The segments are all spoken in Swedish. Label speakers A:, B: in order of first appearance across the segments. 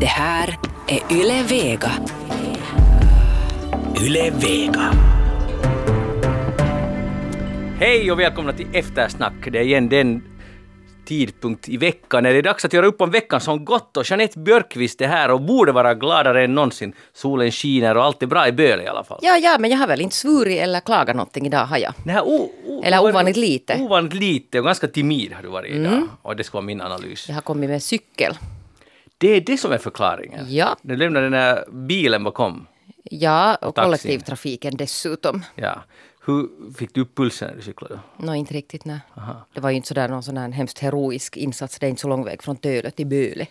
A: Det här är Yle Vega.
B: Yle Vega. Hej och välkomna till Eftersnack. Det är igen den tidpunkt i veckan när det är dags att göra upp om veckan som gått och Jeanette Björkqvist är här och borde vara gladare än någonsin. Solen skiner och allt är bra i Böle i alla fall.
C: Ja, ja, men jag har väl inte svurit eller klagat någonting idag, har jag.
B: Det här o, o,
C: Eller ovanligt lite. Mm.
B: Ovanligt lite och ganska timid har du varit idag. Och det ska vara min analys.
C: Jag har kommit med cykel.
B: Det är det som är förklaringen.
C: Ja.
B: Du lämnade den där bilen bakom.
C: Ja, och kollektivtrafiken dessutom.
B: Ja. Hur fick du upp pulsen när du cyklade?
C: Nå, inte riktigt, nej. Det var ju inte sådär någon sån här hemskt heroisk insats. Det är inte så lång väg från Töle till Böle.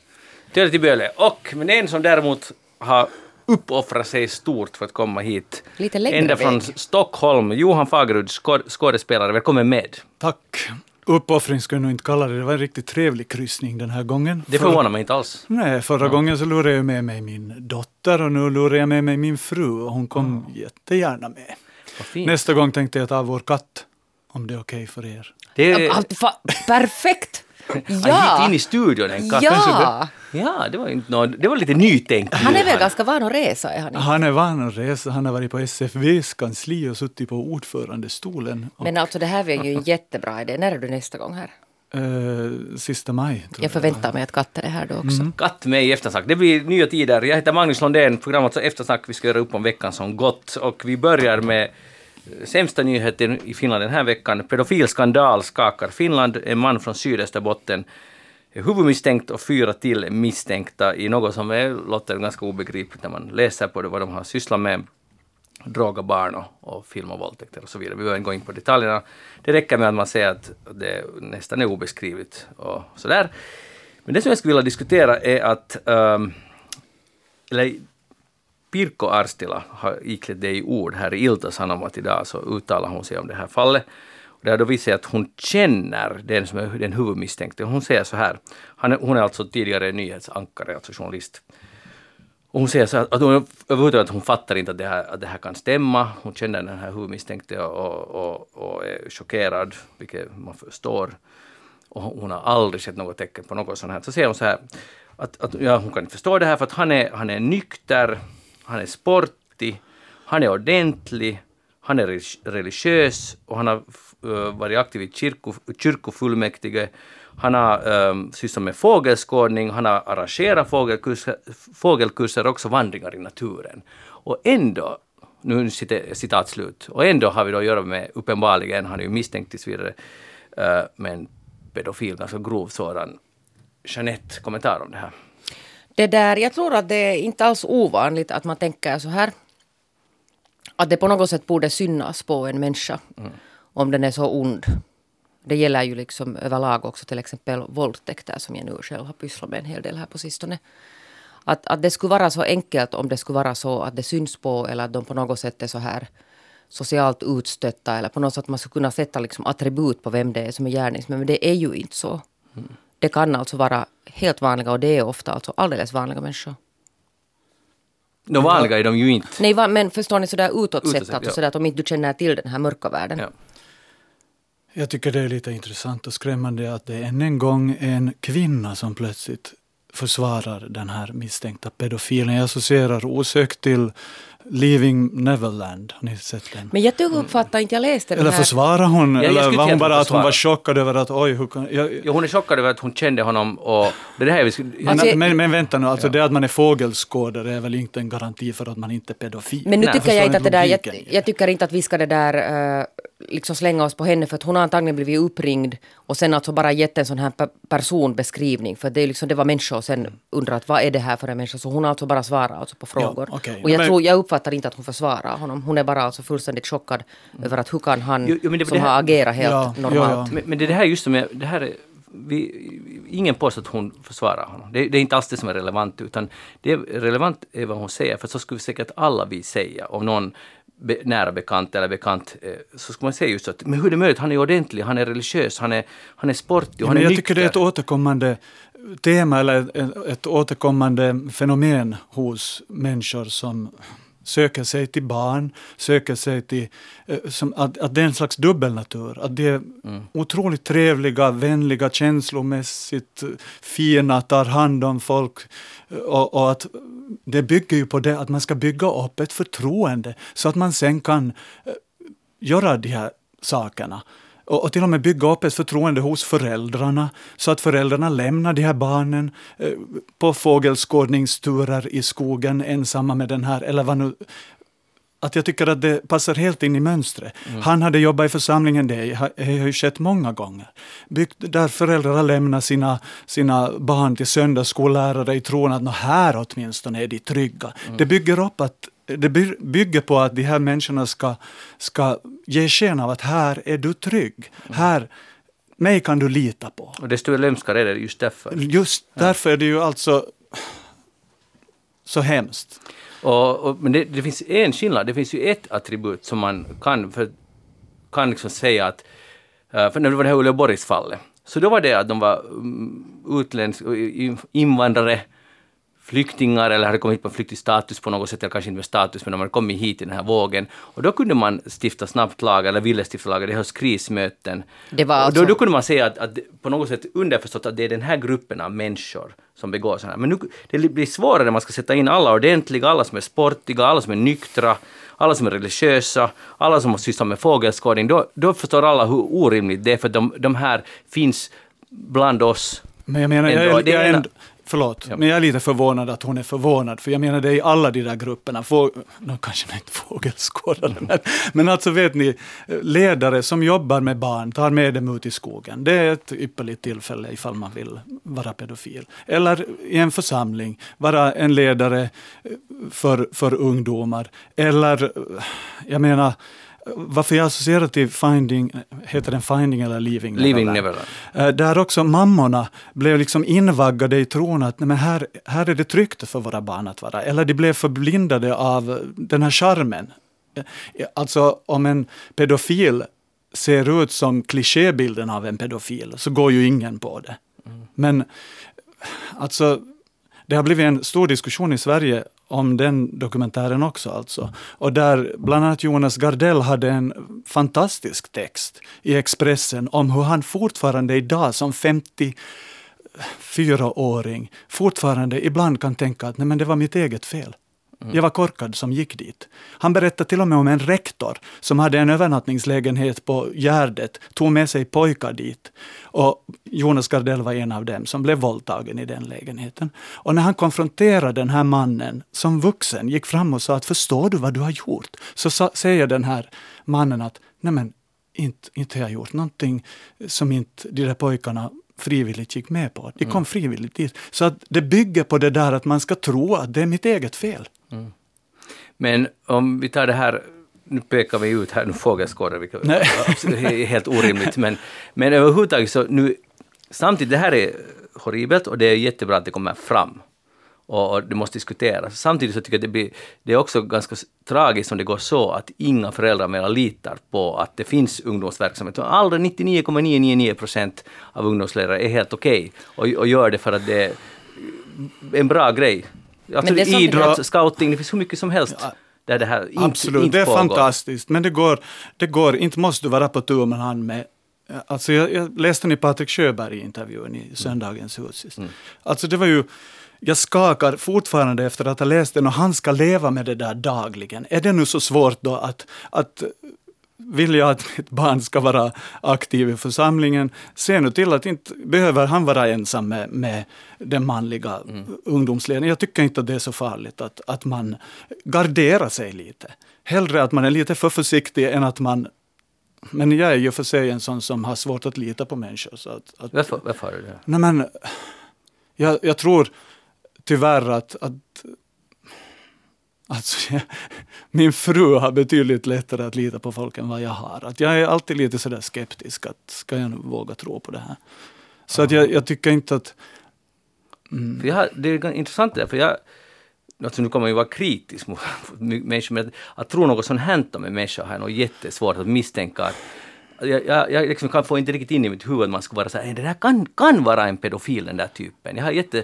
B: Töle till Böle. Och men en som däremot har uppoffrat sig stort för att komma hit.
C: Lite längre
B: Ända från
C: väg.
B: Stockholm. Johan Fagerud, skåd- skådespelare. Välkommen med.
D: Tack. Uppoffring skulle jag nog inte kalla det. Det var en riktigt trevlig kryssning den här gången.
B: Det
D: För-
B: förvånar mig inte alls.
D: Nej, förra gången så lurade jag med mig min dotter och nu lurar jag med mig min fru och hon kom jättegärna med. Nästa gång tänkte jag ta vår katt, om det är okej för er.
B: Det är,
C: Ah, perfekt!
B: Han gick
C: Ja!
B: in i studion en katt.
C: Ja!
B: Ja, det var, inte nå- det var lite nytänkt.
C: Han är väl ganska van att resa, är han inte?
D: Han är van att resa, han har varit på SFVs kansli och suttit på ordförandestolen. Och,
C: Men alltså det här var ju en jättebra idé. När är du nästa gång här?
D: eh, sista maj. Tror
C: Jag förväntar mig att katten är här då också.
B: Katt med i Eftersnack. Det blir nya tider. Jag heter Magnus Lundén, programmet så Eftersnack. Vi ska göra upp om veckan som gått. Och vi börjar med sämsta nyheten i Finland den här veckan. Pedofilskandal skakar Finland. En man från Sydösterbotten är huvudmisstänkt och fyra till misstänkta i något som är, låter ganska obegripligt när man läser på det, vad de har sysslat med. Droga barn och, och film och våldtäkter och så vidare. Vi behöver inte gå in på detaljerna. Det räcker med att man säger att det nästan är obeskrivligt och sådär. Men det som jag skulle vilja diskutera är att um, eller Pirko Arstila har iklätt det i ord här i Ilta-Sanomat idag, så uttalar hon sig om det här fallet. Och det har då visat sig att hon känner den som är den huvudmisstänkte. Hon säger så här, han är, hon är alltså tidigare nyhetsankare, alltså journalist. Och hon säger så här, att hon, överhuvudtaget att hon fattar inte att det, här, att det här kan stämma. Hon känner den här huvudmisstänkte och, och, och är chockerad, vilket man förstår. Och hon har aldrig sett något tecken på något sånt här. Så säger hon så här, att, att ja, hon kan inte förstå det här för att han är, han är nykter, han är sportig, han är ordentlig, han är religiös och han har uh, varit aktiv i kyrko, kyrkofullmäktige. Han har um, sysslat med fågelskådning, han har arrangerat fågelkurser, fågelkurser och också vandringar i naturen. Och ändå, nu citat slut, och ändå har vi då att göra med, uppenbarligen, han är ju misstänkt tills vidare, uh, med en pedofil, ganska grov sådan. Jeanette, kommentar om det här?
C: Det där, jag tror att det är inte alls ovanligt att man tänker så här. Att det på något sätt borde synas på en människa. Om den är så ond. Det gäller ju liksom överlag också till exempel våldtäkter som jag nu själv har pysslat med en hel del här på sistone. Att, att det skulle vara så enkelt om det skulle vara så att det syns på eller att de på något sätt är så här socialt utstötta eller på något sätt man skulle kunna sätta liksom attribut på vem det är som är gärningsman. Men det är ju inte så. Det kan alltså vara helt vanliga och det är ofta alltså alldeles vanliga människor.
B: De vanliga är de ju inte.
C: Nej, va, men förstår ni sådär utåt
B: Utåt
C: sett, alltså
B: ja.
C: sådär att om inte du känner till den här mörka världen.
B: Ja.
D: Jag tycker det är lite intressant och skrämmande att det är än en gång en kvinna som plötsligt försvarar den här misstänkta pedofilen. Jag associerar osökt till Leaving Neverland. Har ni sett den?
C: Men jag tycker uppfattar inte, jag läste den
D: Eller
C: här.
D: försvarar hon?
B: jag
D: eller
B: skulle
D: var
B: säga
D: hon
B: att hon
D: bara att hon var chockad över att oj, hur kan... Jag,
B: Jo, hon är chockad över att hon kände honom och det är det här vi skulle...
C: Alltså,
D: men, men, men vänta nu, alltså det att man är fågelskådare är väl inte en garanti för att man inte är pedofil?
C: Men nu
B: Nej,
C: tycker jag inte att det där, jag,
D: logiken i det.
C: jag tycker inte att vi ska det där uh, liksom slänga oss på henne för att hon har antagligen blivit uppringd och sen alltså bara gett en sån här pe- personbeskrivning för det är liksom det var människor och sen undrat vad är det här för en människa så hon har alltså bara svarat alltså på frågor.
D: okej.
C: Och jag,
D: Men-
C: tror, jag uppfattar inte att hon försvarar honom. Hon är bara alltså fullständigt chockad över att hur kan han
B: Jo, jo, men det-
C: som
B: det här-
C: har agerat helt
D: Ja,
C: normalt.
D: ja.
B: Men, men det är det här just som är, det här är, vi, ingen påstår att hon försvarar honom. Det, det är inte alls det som är relevant, utan det är relevant är vad hon säger, för så skulle säkert alla vi säga om någon be, nära bekant eller bekant, eh, så skulle man säga just att, men hur är det möjligt, han är ordentlig, han är religiös, han är, han är sportig,
D: Ja,
B: han
D: men
B: är
D: jag
B: nykter.
D: tycker det är ett återkommande tema eller ett, ett återkommande fenomen hos människor som söker sig till barn, söker sig till, eh, som, att, att det är en slags dubbelnatur. Att de är otroligt trevliga, vänliga, känslomässigt eh, fina, tar hand om folk, Och, och att det bygger ju på det att man ska bygga upp ett förtroende så att man sen kan eh, göra de här sakerna. Och, och till och med bygga upp ett förtroende hos föräldrarna så att föräldrarna lämnar de här barnen eh, på fågelskådningsturer i skogen ensamma med den här, eller vad nu att jag tycker att det passar helt in i mönstret. Mm. Han hade jobbat i församlingen, det har, ju skett många gånger. Byggt, där föräldrar lämnar sina, sina barn till söndagsskollärare i tron att här åtminstone är de trygga. Mm. Det bygger upp att det bygger på att de här människorna ska, ska ge sken av att här är du trygg. Mm. Här, mig kan du lita på.
B: Och desto lömskare är det just därför.
D: Just därför är det ju alltså så hemskt.
B: Och, och, men det, det, finns en skillnad, det finns ju ett attribut som man kan, för, kan liksom säga att, eh, för när det var det här Uleåborgsfallet, så då var det att de var mm, utländska eh, invandrare flyktingar eller hade kommit hit på flyktingstatus på något sätt, eller kanske inte med status, men de hade kommit hit i den här vågen. Och då kunde man stifta snabbt lag, eller ville stifta lag, det hölls krismöten. Det var alltså... och då, då, kunde man säga att, att på något sätt underförstått att det är den här gruppen av människor som begår sådana här. Men nu, det blir svårare när man ska sätta in alla ordentliga, alla som är sportiga, alla som är nyktra, alla som är religiösa, alla som har sysslat med fågelskådning. Då, då förstår alla hur orimligt det är, för de, de här finns bland oss.
D: Men jag menar, jag är, jag är ändå, Förlåt, ja. men jag är lite förvånad att hon är förvånad, för jag menar det är i alla de där grupperna, få, no, kanske inte fågelskådare, men, men alltså vet ni, ledare som jobbar med barn tar med dem ut i skogen. Det är ett ypperligt tillfälle ifall man vill vara pedofil. Eller i en församling, vara en ledare för, för ungdomar. Eller, jag menar, varför jag associerar till Finding, heter den Finding eller Leaving
B: Neverland? Leaving Neverland.
D: Eh, där också mammorna blev liksom invaggade i tron att nej, men här, här är det tryggt för våra barn att vara. Eller de blev förblindade av den här charmen. Eh, alltså om en pedofil ser ut som klichébilden av en pedofil så går ju ingen på det. Mm. Men alltså, det har blivit en stor diskussion i Sverige om den dokumentären också. Alltså. Och där bland annat Jonas Gardell hade en fantastisk text i Expressen om hur han fortfarande idag som 54-åring fortfarande ibland kan tänka att nej men det var mitt eget fel. Mm. Jag var korkad som gick dit. Han berättade till och med om en rektor som hade en övernattningslägenhet på Gärdet, tog med sig pojkar dit. Och Jonas Gardell var en av dem som blev våldtagen i den lägenheten. Och när han konfronterade den här mannen som vuxen, gick fram och sa att förstår du vad du har gjort? Så sa, säger den här mannen att nej men inte, inte har jag gjort någonting som inte de där pojkarna frivilligt gick med på. De kom mm. frivilligt dit. Så att det bygger på det där att man ska tro att det är mitt eget fel. Mm.
B: Men om vi tar det här nu pekar vi ut här nu fågelskådare, vilket är helt orimligt. Men, men överhuvudtaget så nu, samtidigt, det här är horribelt och det är jättebra att det kommer fram. Och, och det måste diskuteras. Samtidigt så tycker jag att det, blir, det är också ganska tragiskt om det går så att inga föräldrar mer litar på att det finns ungdomsverksamhet. Alla 99,999 procent av ungdomsledare är helt okej okay och, och gör det för att det är en bra grej. Alltså det idrott, som... scouting, det finns hur mycket som helst. Ja. Där det här inte,
D: Absolut,
B: inte
D: det är
B: pågår.
D: fantastiskt. Men det går, det går, inte måste du vara på tur med hand med Alltså jag, jag läste ni Patrik Sjöberg-intervjun i söndagens hus. Mm. Alltså det var ju, jag skakar fortfarande efter att ha läst den och han ska leva med det där dagligen. Är det nu så svårt då att, att vill jag att mitt barn ska vara aktiv i församlingen, se nu till att inte behöver han vara ensam med, med den manliga mm. ungdomsledaren. Jag tycker inte att det är så farligt att, att man garderar sig lite. Hellre att man är lite för försiktig än att man men jag är ju för sig en sån som har svårt att lita på människor. Så att, att,
B: varför, varför du det?
D: Nej men, jag, jag tror tyvärr att, att Alltså, jag, min fru har betydligt lättare att lita på folk än vad jag har. Att jag är alltid lite sådär skeptisk, att ska jag nu våga tro på det här? Så att jag, jag tycker inte att...
B: Mm. Jag, det är intressant det för jag, alltså nu kommer man ju vara kritisk mot människor, men att, att tro något sånt hänt om en människa har nog jättesvårt att misstänka att jag, jag, jag liksom kan få inte riktigt in i mitt huvud att man ska vara så här, det där kan, kan vara en pedofil den där typen. Jag har jätte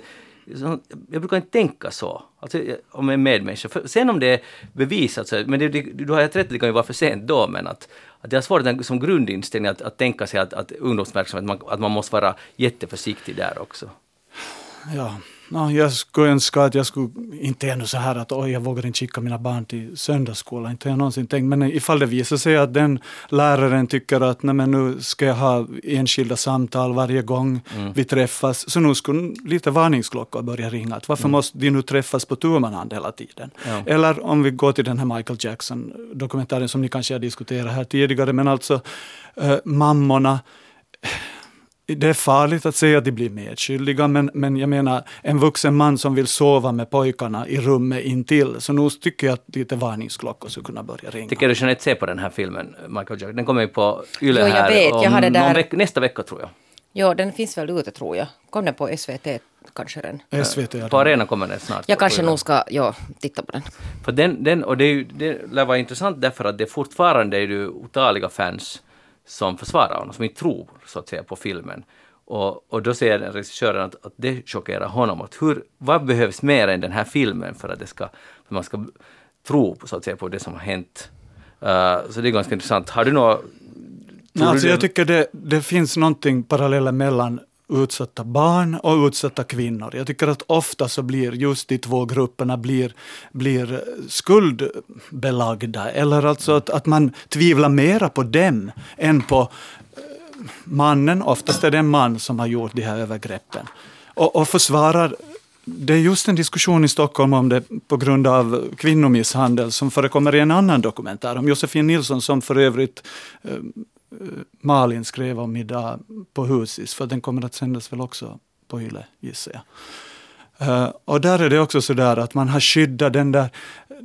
B: jag brukar inte tänka så, alltså, om en medmänniska. För sen om det är bevisat, så, men det, det, du har helt rätt, det kan ju vara för sent då, men att, att jag har svårt som grundinställning att, att tänka sig att, att ungdomsverksamhet, man, att man måste vara jätteförsiktig där också.
D: Ja, No, jag skulle önska att jag skulle, inte ännu så här att oj, jag vågar inte skicka mina barn till söndagsskolan, inte har jag någonsin tänkt, men ifall det visar sig att den läraren tycker att nej, men nu ska jag ha enskilda samtal varje gång mm. vi träffas, så nu skulle lite varningsklockor börja ringa, att varför mm. måste de nu träffas på tu hand hela tiden? Ja. Eller om vi går till den här Michael Jackson-dokumentären som ni kanske har diskuterat här tidigare, men alltså äh, mammorna det är farligt att säga att de blir medskyldiga, men, men jag menar en vuxen man som vill sova med pojkarna i rummet intill, så nu tycker jag att lite varningsklockor skulle kunna börja ringa.
B: Tycker du Jeanette se på den här filmen, Michael Jackson? Den kommer ju på Yle jo,
C: jag här vet, jag
B: det
C: där...
B: veck, nästa vecka tror jag.
C: Ja, den finns väl ute tror jag. Kom den på SVT kanske den?
D: SVT, ja.
B: På Arena kommer den snart.
C: Jag kanske nog ska ja, titta på den.
B: För den, den och det, är ju, det lär vara intressant därför att det fortfarande är ju otaliga fans som försvarar honom, som inte tror så att säga på filmen. Och, och då säger regissören att, att det chockerar honom. Att hur, vad behövs mer än den här filmen för att det ska, för man ska tro så att säga, på det som har hänt? Uh, så det är ganska intressant. Har du något...
D: Alltså, jag tycker det, det finns någonting paralleller mellan utsatta barn och utsatta kvinnor. Jag tycker att ofta så blir just de två grupperna blir, blir skuldbelagda. Eller alltså att, att man tvivlar mera på dem än på eh, mannen, oftast är det en man som har gjort de här övergreppen. Och, och försvarar det är just en diskussion i Stockholm om det på grund av kvinnomisshandel som förekommer i en annan dokumentär om Josefin Nilsson som för övrigt eh, Malin skrev om idag på Husis, för den kommer att sändas väl också på Yle, gissar jag. Uh, och där är det också så där att man har skyddat den där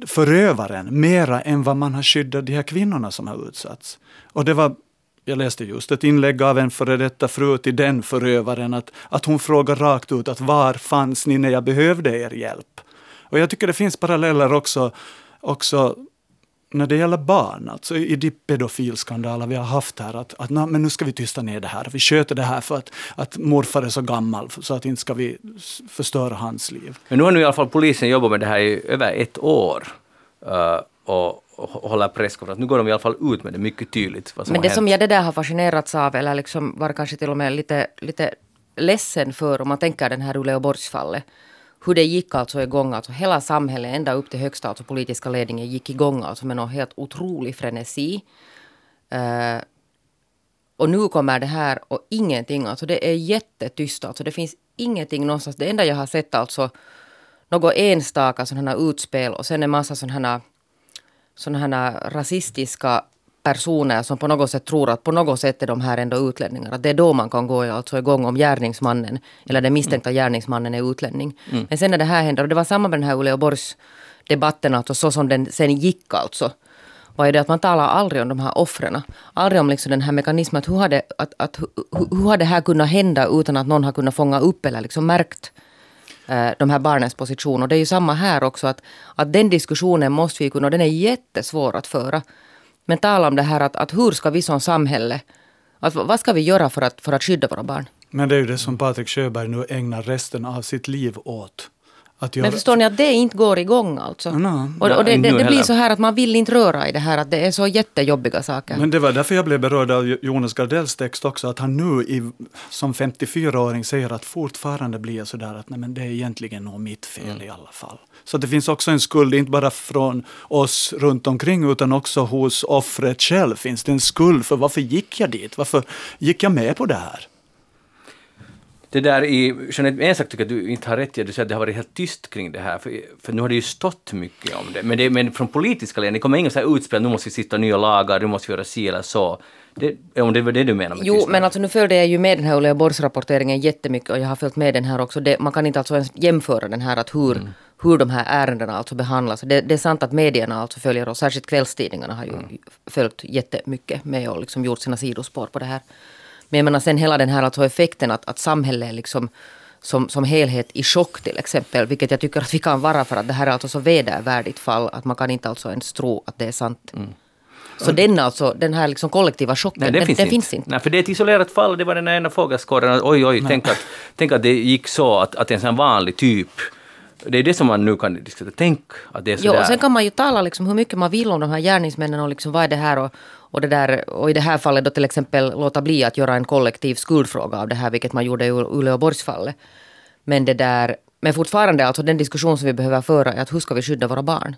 D: förövaren mera än vad man har skyddat de här kvinnorna som har utsatts. Och det var jag läste just ett inlägg av en före detta fru till den förövaren, att, att hon frågar rakt ut att var fanns ni när jag behövde er hjälp? Och jag tycker det finns paralleller också, också när det gäller barn, alltså i de pedofilskandaler vi har haft här, att, att na, men nu ska vi tysta ner det här. Vi sköter det här för att, att morfar är så gammal, så att inte ska vi förstöra hans liv.
B: Men nu har nu i alla fall polisen jobbat med det här i över ett år. Uh, och, och håller presskonferens. Nu går de i alla fall ut med det mycket tydligt. Vad som
C: Men det
B: hänt.
C: som jag det där har fascinerats av, eller liksom var kanske till och med lite, lite ledsen för, om man tänker den här Uleåborgsfallet, hur det gick alltså igång, alltså hela samhället ända upp till högsta alltså politiska ledningen gick igång alltså med någon helt otrolig frenesi. Uh, och nu kommer det här och ingenting, alltså det är jättetyst, alltså det finns ingenting någonstans. Det enda jag har sett alltså något enstaka sådana här utspel och sen en massa sådana här sådana här rasistiska personer som på något sätt tror att på något sätt är de här ändå utlänningar. Att det är då man kan gå alltså igång om gärningsmannen eller den misstänkta gärningsmannen är utlänning. Mm. Men sen när det här händer, och det var samma med den här Uleåborgs debatten, alltså så som den sen gick alltså var ju det att man talar aldrig om de här offren. Aldrig om liksom den här mekanismen. Att hur, hade, att, att, hur, hur har det här kunnat hända utan att någon har kunnat fånga upp eller liksom märkt Eh, de här barnens position. Och det är ju samma här också att, att den diskussionen måste vi kunna, och den är jättesvår att föra. Men tala om det här att, att hur ska vi som samhälle, att, vad ska vi göra för att, för att skydda våra barn?
D: Men det är ju det som Patrik Sjöberg nu ägnar resten av sitt liv åt.
C: Göra... Men förstår ni att det inte går igång alltså? No, och, och det, det, det, blir så här att man vill inte röra i det här, att det är så jättejobbiga saker.
D: Men det var därför jag blev berörd av Jonas Gardells text också, att han nu i, som 54-åring säger att fortfarande blir jag sådär att nej men det är egentligen nog mitt fel mm. i alla fall. Så det finns också en skuld, inte bara från oss runt omkring utan också hos offret själv finns det en skuld för varför gick jag dit? Varför gick jag med på det här?
B: Det där i, Jeanette, en sak tycker jag att du inte har rätt i, du säger att det har varit helt tyst kring det här, för, för nu har det ju stått mycket om det. Men, det, men från politiska ledningen, det kommer inga så här utspel, nu måste vi sitta nya lagar, nu måste vi göra si eller så. Det, om det var det du menar med
C: Jo, men alltså nu följde jag ju med den här Uleåborgsrapporteringen jättemycket och jag har följt med den här också. Det, man kan inte alltså ens jämföra den här att hur, mm. hur de här ärendena alltså behandlas. Det, det, är sant att medierna alltså följer och särskilt kvällstidningarna har ju mm. följt jättemycket med och liksom gjort sina sidospår på det här. Men jag menar sen hela den här alltså effekten att, att samhället är liksom som, som helhet i chock till exempel. Vilket jag tycker att vi kan vara för att det här är alltså så vedervärdigt fall att man kan inte alltså ens tro att det är sant. Mm. Så den, alltså, den här liksom kollektiva chocken,
B: Nej,
C: den,
B: finns,
C: den
B: inte.
C: finns inte.
B: Nej, för det är ett isolerat fall. Det var den ena fågelskådaren. Oj, oj, tänk att, tänk att det gick så att, att en sån vanlig typ det är det som man nu kan diskutera. Tänk att det är sådär.
C: Jo, och sen kan man ju tala liksom hur mycket man vill om de här gärningsmännen och liksom vad är det här och, och, det där, och i det här fallet då till exempel låta bli att göra en kollektiv skuldfråga av det här, vilket man gjorde i Uleåborgsfallet. Men det där, Men fortfarande, alltså den diskussion som vi behöver föra är att hur ska vi skydda våra barn?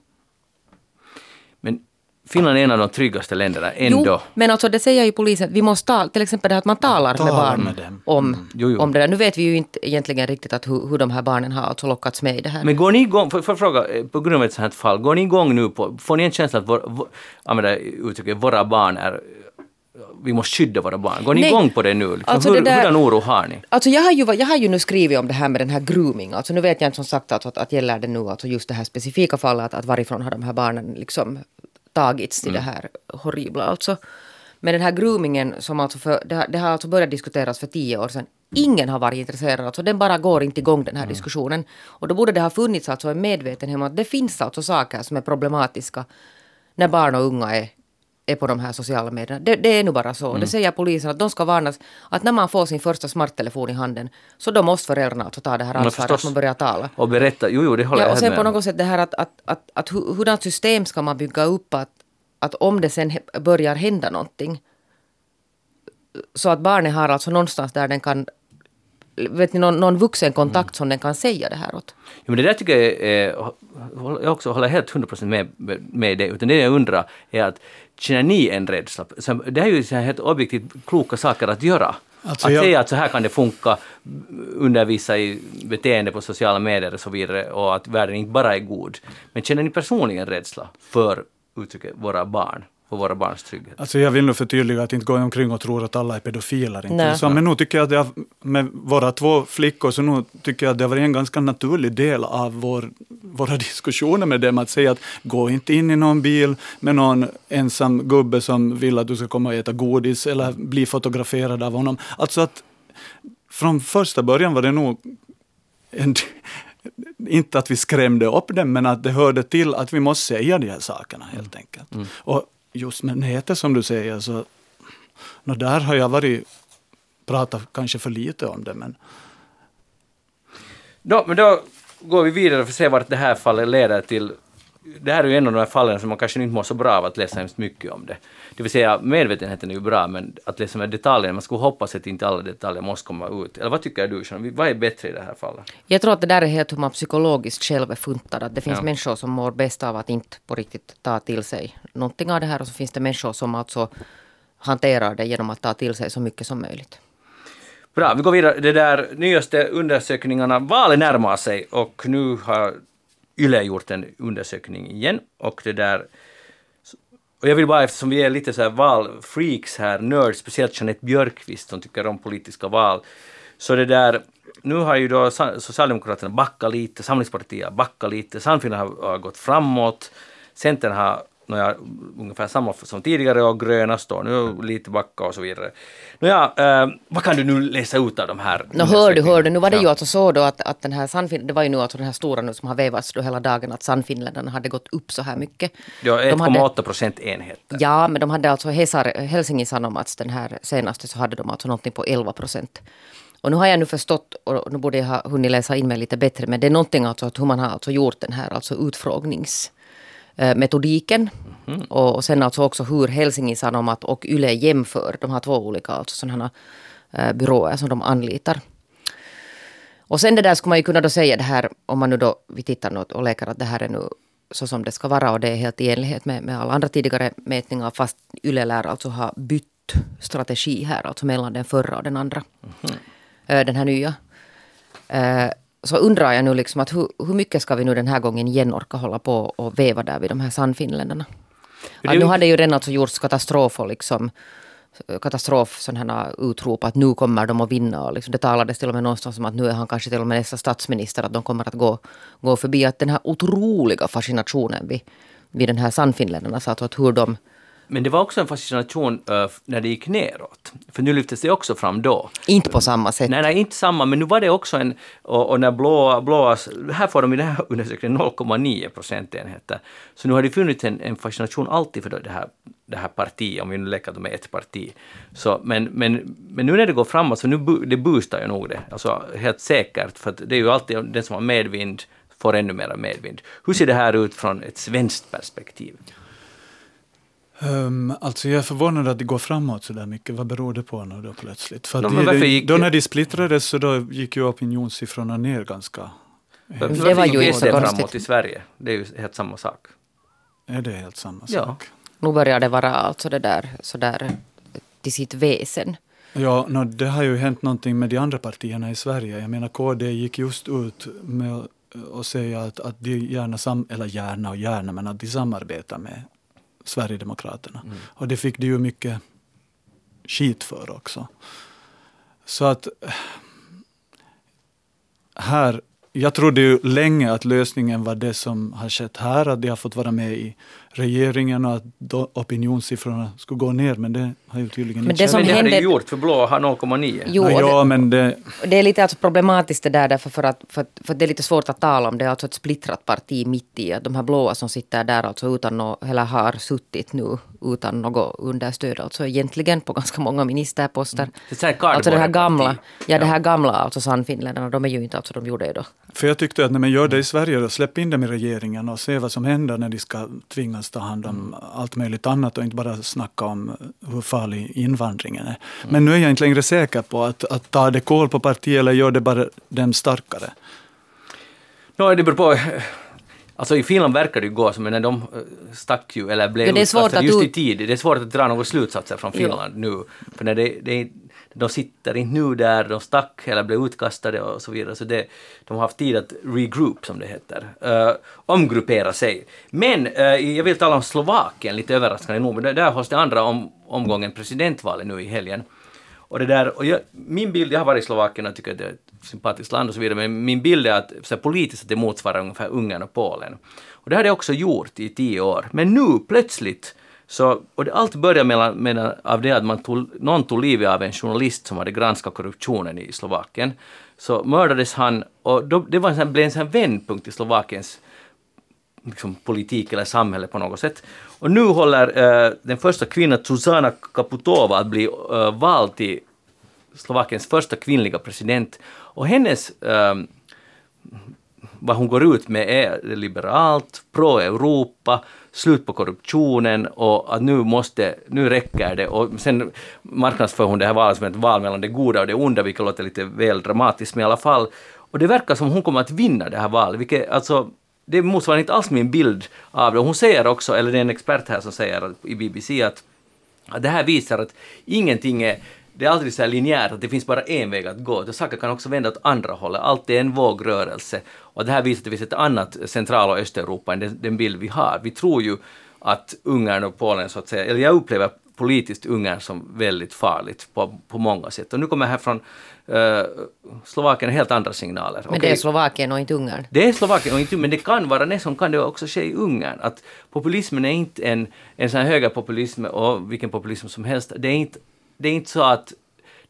B: Men Finland är en av de tryggaste länderna ändå.
C: Jo, men alltså det säger ju polisen, att vi måste ta, till exempel det här att man talar
D: Talar
C: med barn
D: med dem.
C: om,
B: Jo, jo.
C: om det där. Nu vet vi ju inte egentligen riktigt att hur, hur de här barnen har alltså lockats med i det här.
B: Men går ni igång, får får jag fråga, eh, på grund av ett sånt här fall, går ni igång nu på, får ni en känsla att vår, vår, använda uttrycket våra barn är, vi måste skydda våra barn. Går ni
C: Nej.
B: igång på det nu? Liksom,
C: Alltså
B: hur,
C: det där-
B: Hurdan oro har ni?
C: Alltså jag har, ju, jag har ju nu skrivit om det här med den här grooming. Alltså nu vet jag inte som sagt att, att, att gäller det nu alltså just det här specifika fallet att, att varifrån har de här barnen liksom tagits till det här horribla alltså. Men den här groomingen som alltså för, det, har, det har alltså börjat diskuteras för tio år sedan. Ingen har varit intresserad, alltså den bara går inte igång den här diskussionen. Och då borde det ha funnits alltså en medvetenhet om att det finns alltså saker som är problematiska när barn och unga är, är på de här sociala medierna. Det, det är nu bara så.
B: Mm.
C: Det säger polisen att de ska varnas att när man får sin första smarttelefon i handen så då måste föräldrarna alltså ta det här ansvaret att man börjar tala.
B: Och berätta, jo, jo, det håller
C: Ja,
B: jag
C: och sen
B: med
C: på något sätt det här att, att, att, att hur- hurdant system ska man bygga upp att, att om det sen börjar hända någonting så att barnet har alltså någonstans där den kan vet ni, någon, någon vuxen kontakt som den kan säga det här åt.
B: Ja, men det där tycker jag är, håller- jag också håller helt 100% med, med det, utan det jag undrar är att känner ni en rädsla? Det är ju här helt objektivt kloka saker att göra.
D: Alltså
B: att
D: jag-
B: säga att så här kan det funka, undervisa i beteende på sociala medier och så vidare och att världen inte bara är god. Men känner ni personligen rädsla för uttrycket våra barn, för våra barns trygghet?
D: Alltså jag vill nog förtydliga att inte gå omkring och tro att alla är pedofiler. Inte så, men nu tycker jag att det har, med våra två flickor så nu tycker jag att det har varit en ganska naturlig del av vår, våra diskussioner med dem att säga att gå inte in i någon bil med någon ensam gubbe som vill att du ska komma och äta godis eller bli fotograferad av honom. Alltså att från första början var det nog en, inte att vi skrämde upp dem, men att det hörde till att vi måste säga de här sakerna helt enkelt. Och just med nätet som du säger, så no, där har jag varit, pratat kanske för lite om det, men
B: Då, men då går vi vidare för att se vart det här fallet leder till. Det här är ju en av de här fallen som man kanske inte mår så bra av att läsa hemskt mycket om det. Det vill säga medvetenheten är ju bra, men att läsa med detaljerna, man skulle hoppas att inte alla detaljer måste komma ut. Eller vad tycker du, Jean? Vad är bättre i det här fallet?
C: Jag tror att det där är helt hur man psykologiskt själv är funtad. Att det finns
B: Ja.
C: människor som mår bäst av att inte på riktigt ta till sig någonting av det här och så finns det människor som alltså hanterar det genom att ta till sig så mycket som möjligt.
B: Bra, vi går vidare. Det där nyaste undersökningarna, valet närmar sig och nu har Yle gjort en undersökning igen och det där och jag vill bara, eftersom vi är lite så här valfreaks här, nörd, speciellt Jeanette Björkqvist som tycker om politiska val, så det där, nu har ju då Socialdemokraterna backat lite, Samlingspartiet har backat lite, Sannfinland har, har gått framåt, Centern har nåja, ungefär samma som tidigare och gröna står nu lite backa och så vidare. Nåja, eh, vad kan du nu läsa ut av de här
C: Nå hör du, hör du, nu var det ju
B: Ja.
C: alltså så då att, att den här Sannfin, det var ju nu alltså den här stora nu som har vevats då hela dagen att Sannfinländarna hade gått upp så här mycket.
B: Ja,
C: De hade-
B: 1,8 procentenheter.
C: Ja, men de hade alltså Hesar, Helsingin Sanomats, den här senaste, så hade de alltså någonting på 11 procent. Och nu har jag nu förstått, och nu borde jag ha hunnit läsa in mig lite bättre, men det är någonting alltså att hur man har alltså gjort den här alltså utfrågningsmetodiken. Och, och sen alltså också hur Helsingin Sanomat och Yle jämför. De har två olika alltså sådana äh, byråer som de anlitar. Och sen det där skulle man ju kunna då säga det här, om man nu då, vi tittar nu och leker att det här är nu så som det ska vara och det är helt i enlighet med, med alla andra tidigare mätningar fast Yle lär alltså ha bytt strategi här, alltså mellan den förra och den andra. Eh, Den här nya. Så undrar jag nu liksom att hur, hur mycket ska vi nu den här gången igen orka hålla på och veva där vid de här Sannfinländarna? Att nu hade ju redan alltså gjorts katastrof och liksom katastrof, sådana här utrop att nu kommer de att vinna. Och liksom det talades till och med någonstans om att nu är han kanske till och med nästa statsminister, att de kommer att gå, gå förbi. Att den här otroliga fascinationen vid, vid den här Sannfinländarna, så att, att hur de
B: Men det var också en fascination eh, när det gick neråt. För nu lyftes det också fram då.
C: inte på samma sätt.
B: Nej, nej, inte samma, men nu var det också en... Och, och när blåa, blåa... Här får de i den här undersökningen 0,9 procentenheter. Så nu har det funnits en, en fascination alltid för det här, det här partiet, om vi nu leker är ett parti. Så, men, men, men nu när det går framåt, så nu det boostar ju nog det. Alltså helt säkert, för det är ju alltid den som har medvind får ännu mera medvind. Hur ser det här ut från ett svenskt perspektiv?
D: Um, alltså jag är förvånad att det går framåt så där mycket. Vad beror det på nu då plötsligt? För
B: Nå,
D: det-
B: gick
D: då när de splittrades så då gick ju opinionssiffrorna ner ganska
C: Det var ju inte så
B: SD framåt
C: konstigt.
B: i Sverige. Det är ju helt samma sak.
D: Är det helt samma
B: Ja.
D: sak?
C: Nu börjar det vara alltså det där, så där till sitt väsen.
D: Ja, nå, det har ju hänt någonting med de andra partierna i Sverige. Jag menar KD gick just ut med att- att säga att, att de gärna, sam, eller gärna och gärna, men att de samarbetar med Sverigedemokraterna.
B: Mm.
D: Och det fick de ju mycket skit för också. Så att här, jag trodde ju länge att lösningen var det som har skett här, att de har fått vara med i regeringen och att opinionssiffrorna skulle gå ner, men det har ju tydligen
C: Men
D: inte
C: det
D: skett.
C: som
B: Men det hade
C: händer-
B: ju gjort, för blå har 0,9.
C: Jo,
D: ja,
C: det,
D: men det,
C: det är lite alltså problematiskt det där därför för att, för, att, för att det är lite svårt att tala om. Det är alltså ett splittrat parti mitt i. Att de här blåa som sitter där alltså utan något, eller har suttit nu utan något understöd. Alltså egentligen på ganska många ministerposter.
B: Det är
C: Alltså det här gamla, ja det här gamla alltså Sannfinländarna, de är ju inte alltså, de gjorde ju då.
D: för jag tyckte att när man gör det i Sverige, då släpp in dem i regeringen och se vad som händer när de ska tvingas ta hand om allt möjligt annat och inte bara snacka om hur farlig invandringen är. Men nu är jag inte längre säker på att, att ta det kol på partiet eller gör det bara dem starkare.
B: No, det beror på. Alltså i Finland verkar det ju gå som, men de eh, stack ju, eller blev
C: Ja,
B: utkastade just i tid. Det är svårt att dra några slutsatser från Finland nu. För när det, det, de sitter inte nu där, de stack eller blev utkastade och så vidare. Så det, de har haft tid att regroup, som det heter. Uh, omgruppera sig. Men uh, jag vill tala om Slovakien, lite överraskande nog. Men där- där hålls det andra om, omgången presidentvalet nu i helgen. Och det där, och jag, min bild, jag har varit i Slovakien och tycker att det är ett sympatiskt land och så vidare, men min bild är att så här, politiskt att det motsvarar ungefär Ungern och Polen. Och det har det också gjort i tio år. Men nu plötsligt så, och det, allt började med, med, av det att man tog, någon tog livet av en journalist som hade granskat korruptionen i Slovakien. Så mördades han och då, det var en sån, blev en sån vändpunkt i Slovakiens liksom, politik eller samhälle på något sätt. Och nu håller eh, den första kvinnan, Zuzana Kaputova, att bli eh, vald till Slovakiens första kvinnliga president. Och hennes, eh, vad hon går ut med är liberalt, pro-Europa, slut på korruptionen och att nu måste, nu räcker det. Och sen marknadsför hon det här valet som ett val mellan det goda och det onda, vilket låter lite väl dramatiskt, men i alla fall. Och det verkar som hon kommer att vinna det här valet, vilket alltså det motsvarar inte alls min bild av det. Hon säger också, eller det är en expert här som säger i BBC att, att det här visar att ingenting är det är aldrig så här linjärt att det finns bara en väg att gå. utan saker kan också vända åt andra hållet. Allt är en vågrörelse. Och det här visar att det finns ett annat Central och Östeuropa än den, den bild vi har. Vi tror ju att Ungern och Polen, så att säga, eller jag upplever politiskt Ungern som väldigt farligt på, på många sätt. Och nu kommer här från uh, Slovakien helt andra signaler.
C: Men det är Slovakien och inte Ungern.
B: det är Slovakien och inte, men det kan vara nästan kan det också ske i Ungern. Att populismen är inte en, en sån här högerpopulism och vilken populism som helst. Det är inte, det är inte så att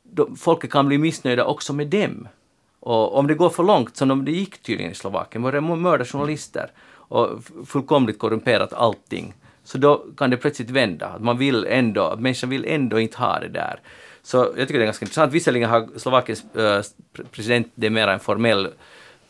B: de, folket kan bli missnöjda också med dem. Och om det går för långt, som det gick tydligen i Slovakien, var det mörda journalister och fullkomligt korrumperat allting, så då kan det plötsligt vända. Att man vill ändå, att människan vill ändå inte ha det där. Så jag tycker det är ganska intressant. Visserligen har Slovakiens äh, president, det är mer en formell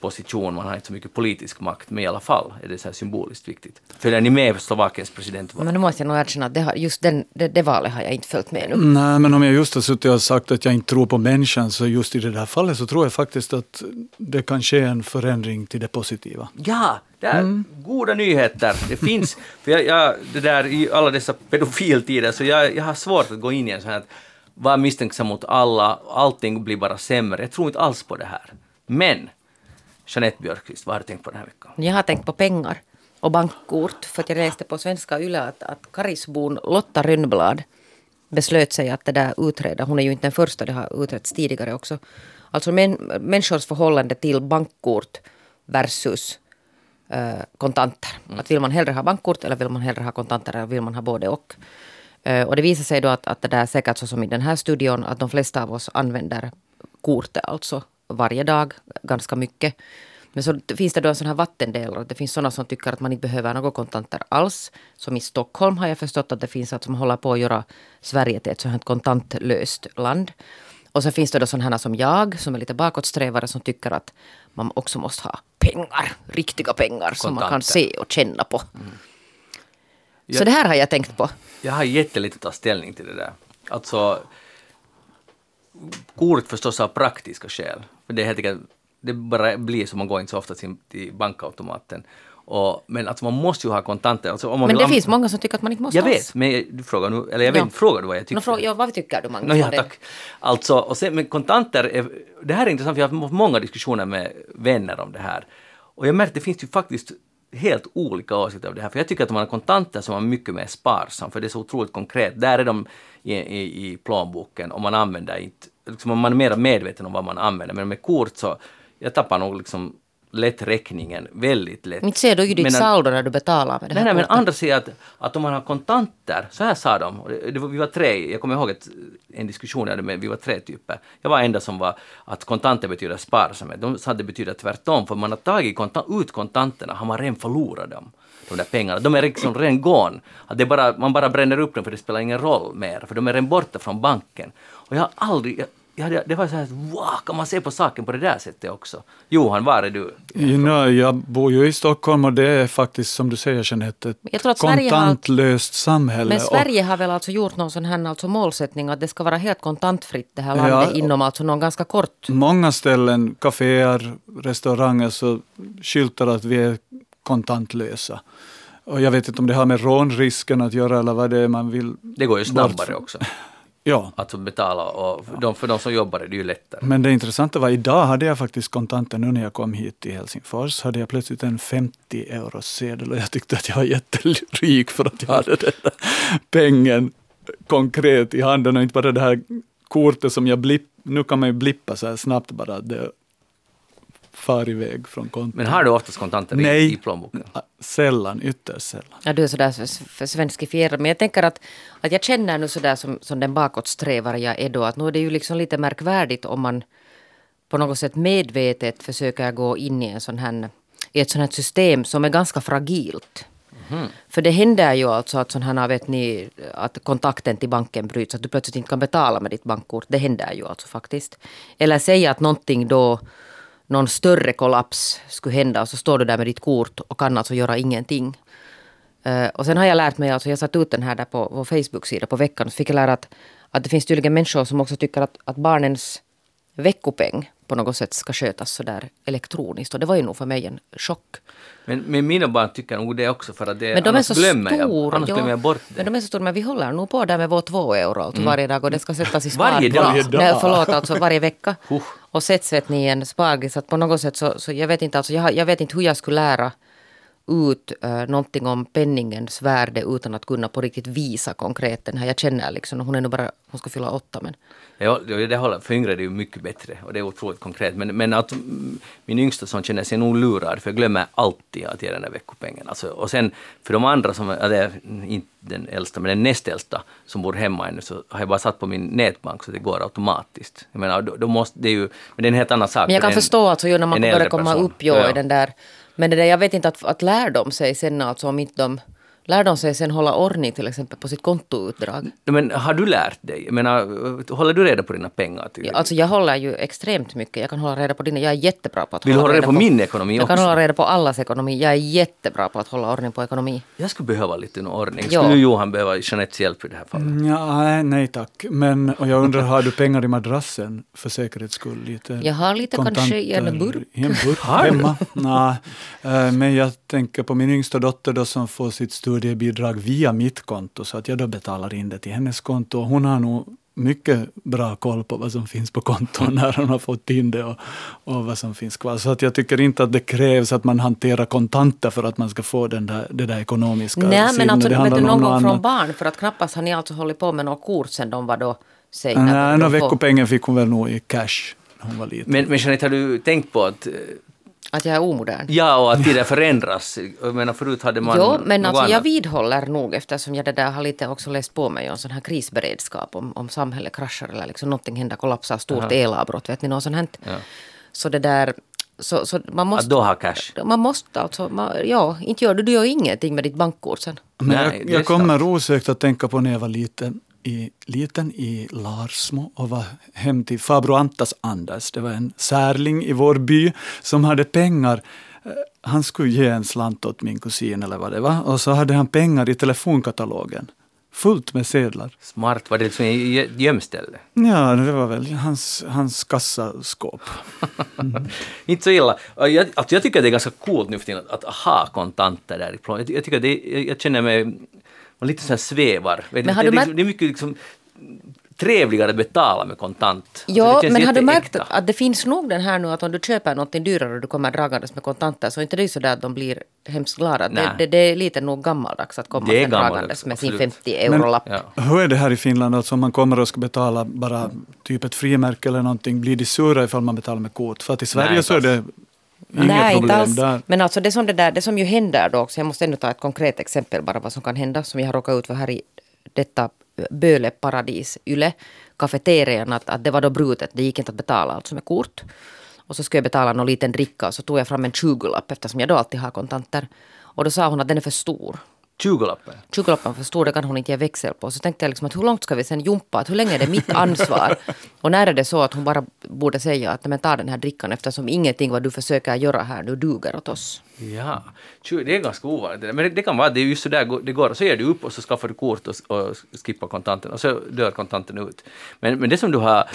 B: position, man har inte så mycket politisk makt, men i alla fall är det så här symboliskt viktigt. Följer ni med Slovakiens presidentval?
C: Men nu måste jag nog erkänna att det har, just den, det, det valet har jag inte följt med nu.
D: Nej, men om jag just har suttit och sagt att jag inte tror på människan, så just i det där fallet så tror jag faktiskt att det kan ske en förändring till det positiva.
B: Ja, det är goda nyheter. Det finns, för jag, jag, det där i alla dessa pedofiltider, så jag, jag har svårt att gå in i en sån här att vara misstänksam mot alla, allting blir bara sämre. Jag tror inte alls på det här. Men, Jeanette Björkqvist, vad har du tänkt på den här veckan?
C: Jag har tänkt på pengar och bankkort för att jag läste på svenska Yle att, att Karisbon Lotta Rönnblad beslöt sig att det där utreda, hon är ju inte den första, det har utretts tidigare också. Alltså män, människors förhållande till bankkort versus eh, kontanter. Att vill man hellre ha bankkort eller vill man hellre ha kontanter eller vill man ha både och. Eh, och det visar sig då att, att det där säkert så som i den här studion att de flesta av oss använder kortet alltså varje dag ganska mycket. Men så finns det då en sån här vattendelare. Det finns sådana som tycker att man inte behöver några kontanter alls. Som i Stockholm har jag förstått att det finns att som håller på att göra Sverige till ett sånt här kontantlöst land. Och så finns det då sådana som jag, som är lite bakåtsträvare, som tycker att man också måste ha pengar, riktiga pengar som man kan
B: Kontanter.
C: se och känna på. Så
B: Ja.
C: det här har jag tänkt på.
B: Jag har jättelite att ta ställning till det där. Alltså, kort förstås av praktiska skäl. För det är helt enkelt det bara blir så, man går inte så ofta till, till bankautomaten. Och, men alltså man måste ju ha kontanter. Alltså,
C: Men det finns många som tycker att man inte måste
B: Jag
C: alls.
B: vet, men du frågar nu, eller jag vet
C: Ja.
B: inte, frågar du vad jag tycker?
C: ja, vad tycker du Magnus?
B: No, ja, tack. Alltså, och sen, men kontanter, är, det här är intressant, för jag har haft många diskussioner med vänner om det här. Och jag märker att det finns ju faktiskt helt olika åsikter av det här. För jag tycker att om man har kontanter så är man mycket mer sparsam, för det är så otroligt konkret. Där är de i, i, i plånboken och man använder inte, liksom man är mer medveten om vad man använder. Men med kort så, jag tappar nog liksom lätt räkningen väldigt lätt.
C: Inte ser du ju ditt
B: Men-
C: saldo när du betalar med det
B: Nej,
C: här
B: nej, men
C: kortet.
B: andra säger att, att om man har kontanter, så här sa de, det, det vi var tre, jag kommer ihåg ett, en diskussion jag hade med, vi var tre typer. Jag var enda som var att kontanter betyder sparsamhet. De sa att det betyder tvärtom, för man har tagit konta, ut kontanterna har man redan förlorat dem. De där pengarna, de är liksom redan gone. Att det bara, man bara bränner upp dem för det spelar ingen roll mer, för de är redan borta från banken. Och jag har aldrig, jag, hade, det var så här, wow, kan man se på saken på det där sättet också? Johan, var är du?
D: Ja, nå, jag bor ju i Stockholm och det är faktiskt som du säger Jeanette, ett
C: Jag tror att Sverige har-
D: kontantlöst samhälle.
C: Men
D: och-
C: Sverige har väl alltså gjort någon sån här alltså målsättning att det ska vara helt kontantfritt det här landet
D: Ja.
C: inom alltså någon ganska kort...
D: Många ställen, kaféer, restauranger, så skyltar att vi är kontantlösa. Och jag vet inte om det har med rånrisken att göra eller vad det är man vill.
B: Det går ju snabbare också.
D: Ja,
B: att betala och för de, för de som jobbar är det ju lättare.
D: men det intressanta var idag hade jag faktiskt kontanter nu när jag kom hit till Helsingfors. Hade jag plötsligt en 50 euros sedel och jag tyckte att jag var jätterik för att jag hade den där pengen konkret i handen och inte bara det här kortet som jag blipp, nu kan man ju blippa så här snabbt bara det far iväg från kontot.
B: Men har du oftast kontanter i,
D: Nej.
B: i plånboken?
D: Sällan, ytterst sällan.
C: Ja, du är sådär för, för svenskifierad. Men jag tänker att, att jag känner nu sådär som, som den bakåtsträvare jag är då, att nu är det ju liksom lite märkvärdigt om man på något sätt medvetet försöker gå in i, en sån här, i ett sånt här system som är ganska fragilt. För det händer ju alltså att sån här, vet ni, att kontakten till banken bryts, att du plötsligt inte kan betala med ditt bankkort. Det händer ju alltså faktiskt. Eller säga att någonting då, någon större kollaps skulle hända och så står du där med ditt kort och kan alltså göra ingenting. Eh, och sen har jag lärt mig, alltså jag satt ut den här där på vår Facebook-sida på veckan, så fick jag lära att, att det finns tydligen människor som också tycker att, att barnens veckopeng på något sätt ska skötas sådär elektroniskt. Och det var ju nog för mig en chock.
B: Men, men mina barn tycker nog det också för att det,
C: Men de är
B: annars
C: så
B: glömmer jag,
C: stora.
B: annars
C: ja.
B: glömmer jag bort det.
C: Men de är så stora. Men vi håller nog på där med vår två euro alltså varje dag och det ska sättas i
B: Varje dag?
D: Varje dag?
C: Nej, förlåt, alltså varje vecka. Och sätts vet ni spargris. Att på något sätt så, så jag vet inte, alltså jag, jag vet inte hur jag skulle lära ut uh, någonting om penningens värde utan att kunna på riktigt visa konkret den här. Jag känner liksom, hon är nog bara, hon ska fylla åtta men.
B: Ja, det håller, för yngre är det ju mycket bättre och det är otroligt konkret. Men, men att min yngsta son känner sig nog lurad för jag glömmer alltid att ge den där veckopengen. Alltså, och sen för de andra, som, eller inte den äldsta, men den näst äldsta som bor hemma ännu, så har jag bara satt på min nätbank så det går automatiskt. Jag menar, då, då måste det är ju, men det är en helt annan sak.
C: Men jag kan förstå alltså ju när man börjar komma
B: person.
C: upp
B: Ja, ja.
C: i den där. Men det där, jag vet inte att, att lär de sig sen alltså om inte de Lär de sig sen hålla ordning till exempel på sitt kontoutdrag?
B: Men har du lärt dig? Jag menar, håller du reda på dina pengar? Till,
C: Ja, Alltså jag håller ju extremt mycket. Jag kan hålla reda på dina. Jag är jättebra på att
B: Vill du hålla reda på
C: på
B: min ekonomi
C: Jag kan
B: också?
C: hålla reda på allas ekonomi. Jag är jättebra på att hålla ordning på ekonomi.
B: Jag skulle behöva lite ordning. Skulle Johan behöva Jeanettes hjälp i det här fallet?
D: Ja, nej, tack. Men och jag undrar, har du pengar i madrassen för säkerhets skull? Lite
C: Jag har lite kanske i en burk.
D: I en burk hemma. Nej, eh, men jag tänker på min yngsta dotter då som får sitt studiebidrag via mitt konto så att jag då betalar in det till hennes konto. Och Hon har nog mycket bra koll på vad som finns på konton när hon har fått in det och, och vad som finns kvar. Så att jag tycker inte att det krävs att man hanterar kontanter för att man ska få den där, det där ekonomiska
C: Nej men
D: sinnet.
C: alltså
D: Det
C: vet
D: handlar
C: du,
D: nog om
C: någon gång från barn. För att knappast har ni alltså hållit på med något kort sen de var då... Säg,
D: Nej,
C: när
D: veckopengen fick hon väl nog i cash hon var liten.
B: Men, men Jeanette, har du tänkt på att eh,
C: Att jag är omodern.
B: Ja, och att tiden förändras. Jag menar, förut hade man
C: Jo, men
B: något
C: alltså, jag
B: annat.
C: vidhåller nog eftersom jag det där har lite också läst på mig om sån här krisberedskap om, om samhället kraschar eller liksom någonting händer, kollapsar, stort elavbrott, vet ni något sånt här.
B: Ja.
C: Så det där, så, så man
B: Att
C: måste...
B: då ha cash.
C: Man måste alltså, man, ja, inte gör du, du gör ingenting med ditt bankkort sen.
D: Men
B: Nej,
D: jag, jag kommer osökt att tänka på när jag var liten i, liten i Larsmo och var hem till farbror Antas Anders. Det var en särling i vår by som hade pengar. Eh, Han skulle ge en slant åt min kusin eller vad det var och så hade han pengar i telefonkatalogen. fullt med sedlar.
B: Smart, var det liksom ett gömställe?
D: Ja, det var väl hans, hans kassaskåp.
B: Inte så illa. Jag, alltså jag tycker det är ganska coolt nu för tiden att, att ha kontanter där i plån. Jag, jag tycker det, jag, jag känner mig man lite så här svävar.
C: Men har
B: det,
C: du
B: är
C: märkt-
B: liksom, det är mycket liksom trevligare att betala med kontant. Alltså
C: Ja,
B: känns
C: men har du märkt
B: jätteäkta.
C: att det finns nog den här nu att om du köper någonting dyrare och du kommer dragandes med kontanter så är inte det så där att de blir hemskt glada. Det, det, det är lite nog gammaldags att komma sen
B: gammaldags,
C: dragandes med sin
B: absolut.
C: 50 euro-lapp.
B: Ja.
D: Hur är det här i Finland? Alltså om man kommer och ska betala bara typ ett frimärke eller någonting, blir de sura ifall man betalar med kort? För att i Sverige
B: Nej,
D: så är det
C: Nej, inte alls.
D: där.
C: Men alltså det som, det, där, det som ju händer då också, jag måste ändå ta ett konkret exempel bara vad som kan hända, som jag har råkat ut för här i detta Böle-paradis, Yle, kafeterian, att, att det var då brutet, det gick inte att betala alltså med kort. Och så skulle jag betala någon liten dricka och så tog jag fram en 20-lapp eftersom jag då alltid har kontanter. Och då sa hon att den är för stor.
B: 20-lappen.
C: 20-lappen för stor, det kan hon inte ge växel på. Så tänkte jag liksom att hur långt ska vi sen jumpa? Att hur länge är det mitt ansvar? och när är det så att hon bara borde säga att "Nej, men ta den här drickan eftersom ingenting vad du försöker göra här nu duger åt oss.
B: Ja, det är ganska ovanligt. Men det, kan vara det är just så där det går. Så ger du upp och så skaffar du kort och, och skippar kontanten och så dör kontanten ut. Men, men det som du har...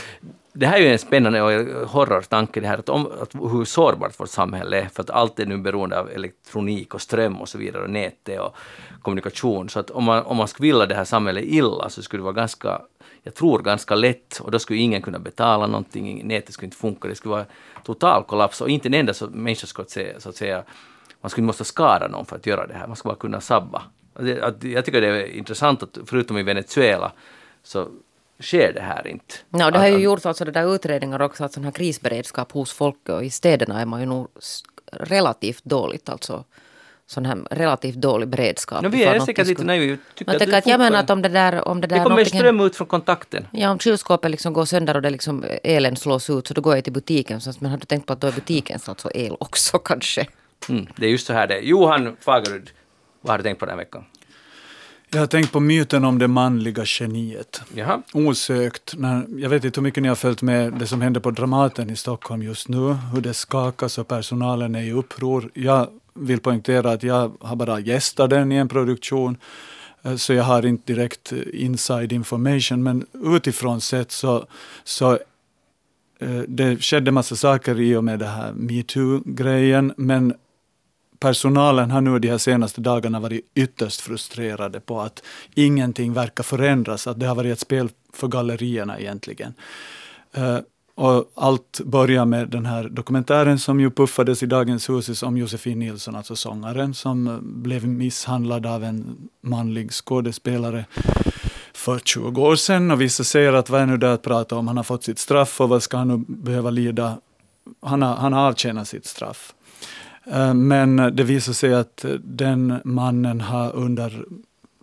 B: Det här är ju en spännande och horrortanke det här att, om, att hur sårbart vårt samhälle är för att allt är nu beroende av elektronik och ström och så vidare och nätet och kommunikation. Så att om man, om man skulle vilja det här samhället illa så skulle det vara ganska jag tror ganska lätt och då skulle ingen kunna betala någonting, nätet skulle inte funka, det skulle vara total kollaps och inte en enda så, människa skulle se, så att säga, man skulle inte måste skada någon för att göra det här, man skulle bara kunna sabba. Att, jag tycker det är intressant att förutom i Venezuela så sker det här inte.
C: Ja, det har ju
B: Att-
C: gjort alltså där utredningar också att sån här krisberedskap hos folk och i städerna är man ju nog relativt dåligt alltså sån här relativt dålig beredskap.
B: No, vi är säkert lite naiva. Jag
C: tänker att jag menar att om det där, om det där
B: Det kommer ström ut från kontakten.
C: Ja, om kylskåpet liksom går sönder och det liksom elen slås ut så då går jag till butiken. Så, men har du tänkt på att då är butikens alltså el också kanske?
B: Mm, det är just så här det är. Johan Fagerud, vad har du tänkt på den här veckan?
D: Jag har tänkt på myten om det manliga geniet.
B: Jaha.
D: Osökt, när, jag vet inte hur mycket ni har följt med det som händer på Dramaten i Stockholm just nu, hur det skakas och personalen är i uppror. Jag vill poängtera att jag har bara gästat den i en produktion, eh, så jag har inte direkt eh, inside information, men utifrån sett så, så eh, det skedde massa saker i och med det här metoo-grejen, men personalen har nu de här senaste dagarna varit ytterst frustrerade på att ingenting verkar förändras, att det har varit ett spel för gallerierna egentligen. Eh, och allt börjar med den här dokumentären som ju puffades i Dagens Hus om Josefin Nilsson, alltså sångaren, som eh, blev misshandlad av en manlig skådespelare för 20 år sedan. Och vissa säger att vad är nu det att prata om, han har fått sitt straff och vad ska han nu behöva lida? Han har, han har avtjänat sitt straff. Eh, men det visar sig att den mannen har under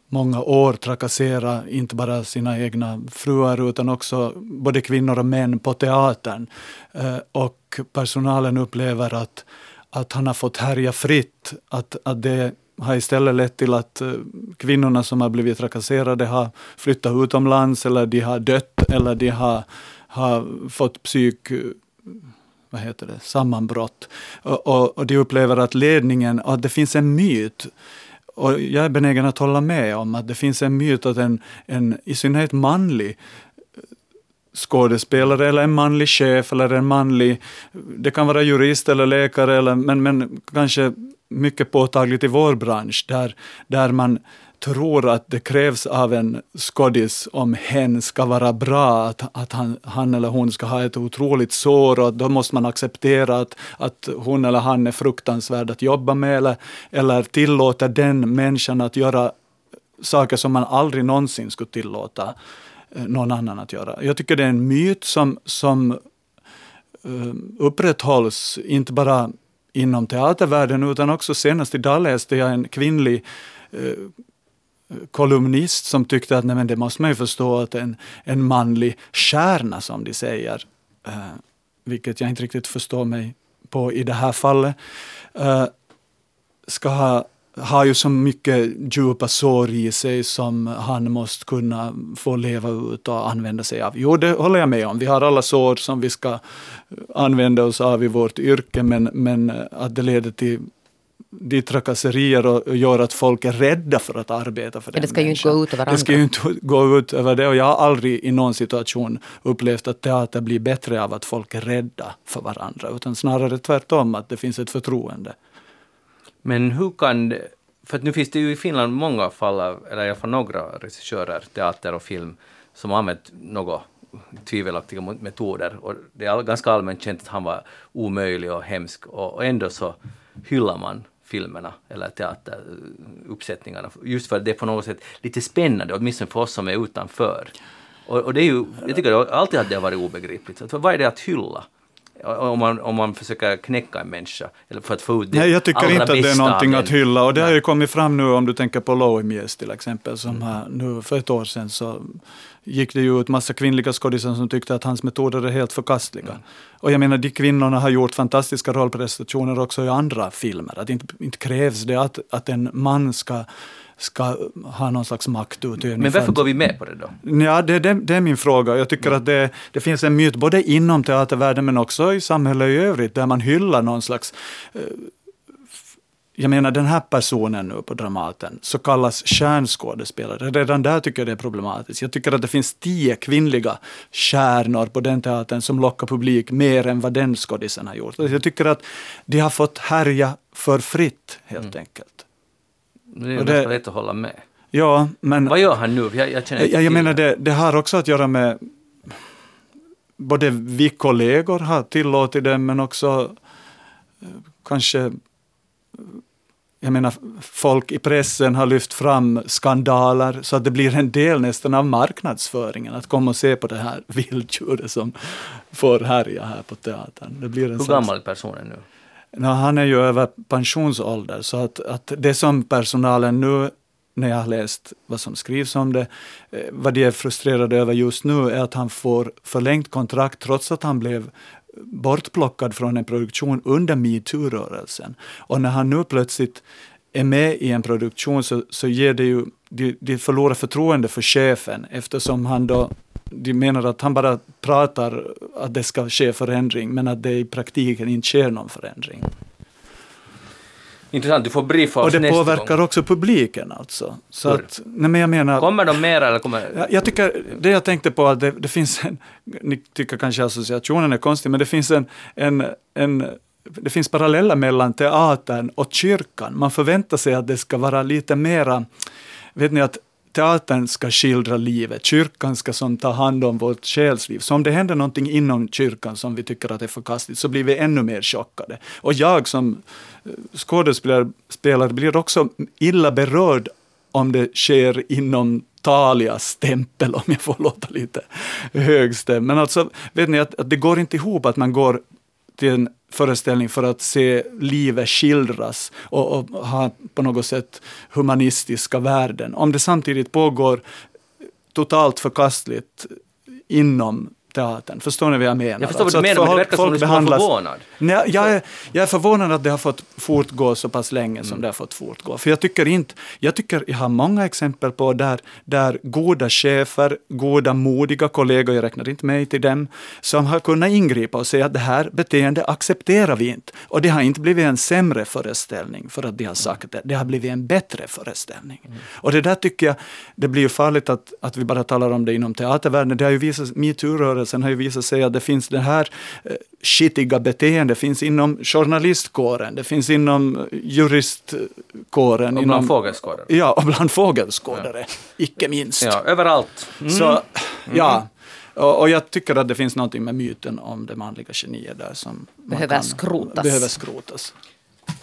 D: många år trakasserat inte bara sina egna fruar utan också både kvinnor och män på teatern. Eh, och personalen upplever att, att han har fått härja fritt. Att, att det har istället lett till att eh, kvinnorna som har blivit trakasserade har flyttat utomlands eller de har dött eller de har, har fått psyk vad heter det, sammanbrott. Och, och, och de upplever att ledningen, att det finns en myt och jag är benägen att hålla med om att det finns en myt att en, en i synnerhet manlig eh, skådespelare eller en manlig chef eller en manlig, det kan vara jurist eller läkare, eller, men, men kanske mycket påtagligt i vår bransch, där, där man tror att det krävs av en skådis om hen ska vara bra, att, att han, han eller hon ska ha ett otroligt sår och då måste man acceptera att, att hon eller han är fruktansvärd att jobba med eller, eller tillåta den människan att göra saker som man aldrig någonsin skulle tillåta eh, någon annan att göra. Jag tycker det är en myt som, som eh, upprätthålls, inte bara inom teatervärlden utan också senast idag läste jag en kvinnlig eh, kolumnist som tyckte att nej, men det måste man ju förstå att en, en manlig stjärna som de säger, eh, vilket jag inte riktigt förstår mig på i det här fallet, eh, ska ha har ju så mycket djupa sår i sig som han måste kunna få leva ut och använda sig av. Jo, det håller jag med om. Vi har alla sår som vi ska använda oss av i vårt yrke, men, men att det leder till de trakasserier och, och gör att folk är rädda för att arbeta för
C: Ja,
D: den
C: det ska ju inte
D: människan.
C: gå ut över
D: Det ska
C: andra.
D: ju inte gå ut över det och jag har aldrig i någon situation upplevt att teater blir bättre av att folk är rädda för varandra, utan snarare tvärtom, att det finns ett förtroende.
B: Men hur kan det- för att nu finns det ju i Finland många fall av, eller i alla fall några regissörer, teater och film, som har använt något tvivelaktiga metoder. Och det är ganska allmänt känt att han var omöjlig och hemsk och, och ändå så hyllar man filmerna eller teateruppsättningarna just för att det är på något sätt lite spännande, åtminstone för oss som är utanför. Och, och det är ju, jag tycker alltid att det har varit obegripligt. Så vad är det att hylla? Om man, om man försöker knäcka en människa, eller för att få ut det
D: Nej, jag tycker inte att det är någonting att hylla och det har ju kommit fram nu om du tänker på Louimies till exempel, som har, nu för ett år sedan så gick det ju ut massa kvinnliga skådisar som tyckte att hans metoder är helt förkastliga. Och jag menar, de kvinnorna har gjort fantastiska rollprestationer också i andra filmer. Att inte, inte krävs det att, att en man ska, ska ha någon slags maktutövning.
B: Men
D: för
B: varför går vi med på det då?
D: Ja, det, det, det är min fråga. Jag tycker att det, det finns en myt både inom teatervärlden men också i samhället i övrigt där man hyllar någon slags eh, jag menar den här personen nu på Dramaten, så kallas kärnskådespelare. Redan där tycker jag det är problematiskt. Jag tycker att det finns tio kvinnliga stjärnor på den teatern som lockar publik mer än vad den skådisen har gjort. Jag tycker att de har fått härja för fritt helt enkelt.
B: Det är ju ganska lätt att hålla med.
D: Ja, men...
B: Vad gör han nu? Jag, jag känner
D: Jag, jag menar det, det har också att göra med både vi kollegor har tillåtit det men också eh, kanske jag menar, folk i pressen har lyft fram skandaler så att det blir en del nästan av marknadsföringen att komma och se på det här vilddjuret som får härja här på teatern. Det blir en
B: Hur gammal är personen nu?
D: No, han är ju över pensionsålder, så att, att det som personalen nu, när jag har läst vad som skrivs om det, eh, vad de är frustrerade över just nu är att han får förlängt kontrakt trots att han blev bortplockad från en produktion under metoo-rörelsen. Och när han nu plötsligt är med i en produktion så, så ger det ju, de, de förlorar förtroende för chefen eftersom han då de menar att han bara pratar att det ska ske förändring, men att det i praktiken inte sker någon förändring.
B: Intressant, du får briefa oss
D: Och det påverkar
B: gång.
D: också publiken alltså. Så
B: Hur?
D: att, nej men jag menar,
B: Kommer de mera eller kommer...
D: jag, jag tycker, det jag tänkte på att det, det finns en, ni tycker kanske associationen är konstig, men det finns en, en, en det finns paralleller mellan teatern och kyrkan. Man förväntar sig att det ska vara lite mera, vet ni att teatern ska skildra livet, kyrkan ska som ta hand om vårt själsliv. Så om det händer någonting inom kyrkan som vi tycker att är förkastligt så blir vi ännu mer chockade. Och jag som eh, skådespelare blir också illa berörd om det sker inom Talias stämpel, om jag får låta lite högstämd. Men alltså, vet ni att, att det går inte ihop att man går till en föreställning för att se livet skildras och, och ha på något sätt humanistiska värden. Om det samtidigt pågår totalt förkastligt inom teatern. Förstår ni vad jag menar?
B: Jag förstår vad
D: Alltså
B: du
D: att
B: menar, men det verkar som du
D: behandlas-
B: förvånad.
D: Nej, jag, är, jag är förvånad att det har fått fortgå så pass länge
B: Mm.
D: som det har fått fortgå. För jag tycker inte, jag tycker jag har många exempel på där, där goda chefer, goda modiga kollegor, jag räknar inte mig till dem, som har kunnat ingripa och säga att det här beteendet accepterar vi inte. Och det har inte blivit en sämre föreställning för att de har sagt det, det har blivit en bättre föreställning.
B: Mm.
D: Och det där tycker jag, det blir ju farligt att, att vi bara talar om det inom teatervärlden. Det har ju visat, metoo-rörelsen har ju visat sig att det finns det här eh, skitiga beteendet, finns inom journalistkåren, det finns inom juristkåren.
B: Och
D: inom,
B: bland fågelskådare.
D: Ja, och bland fågelskådare, icke minst.
B: Ja, överallt. Mm.
D: Så, ja. Och, och jag tycker att det finns någonting med myten om det manliga geniet där som man
C: Behöver skrotas.
D: Behöver skrotas.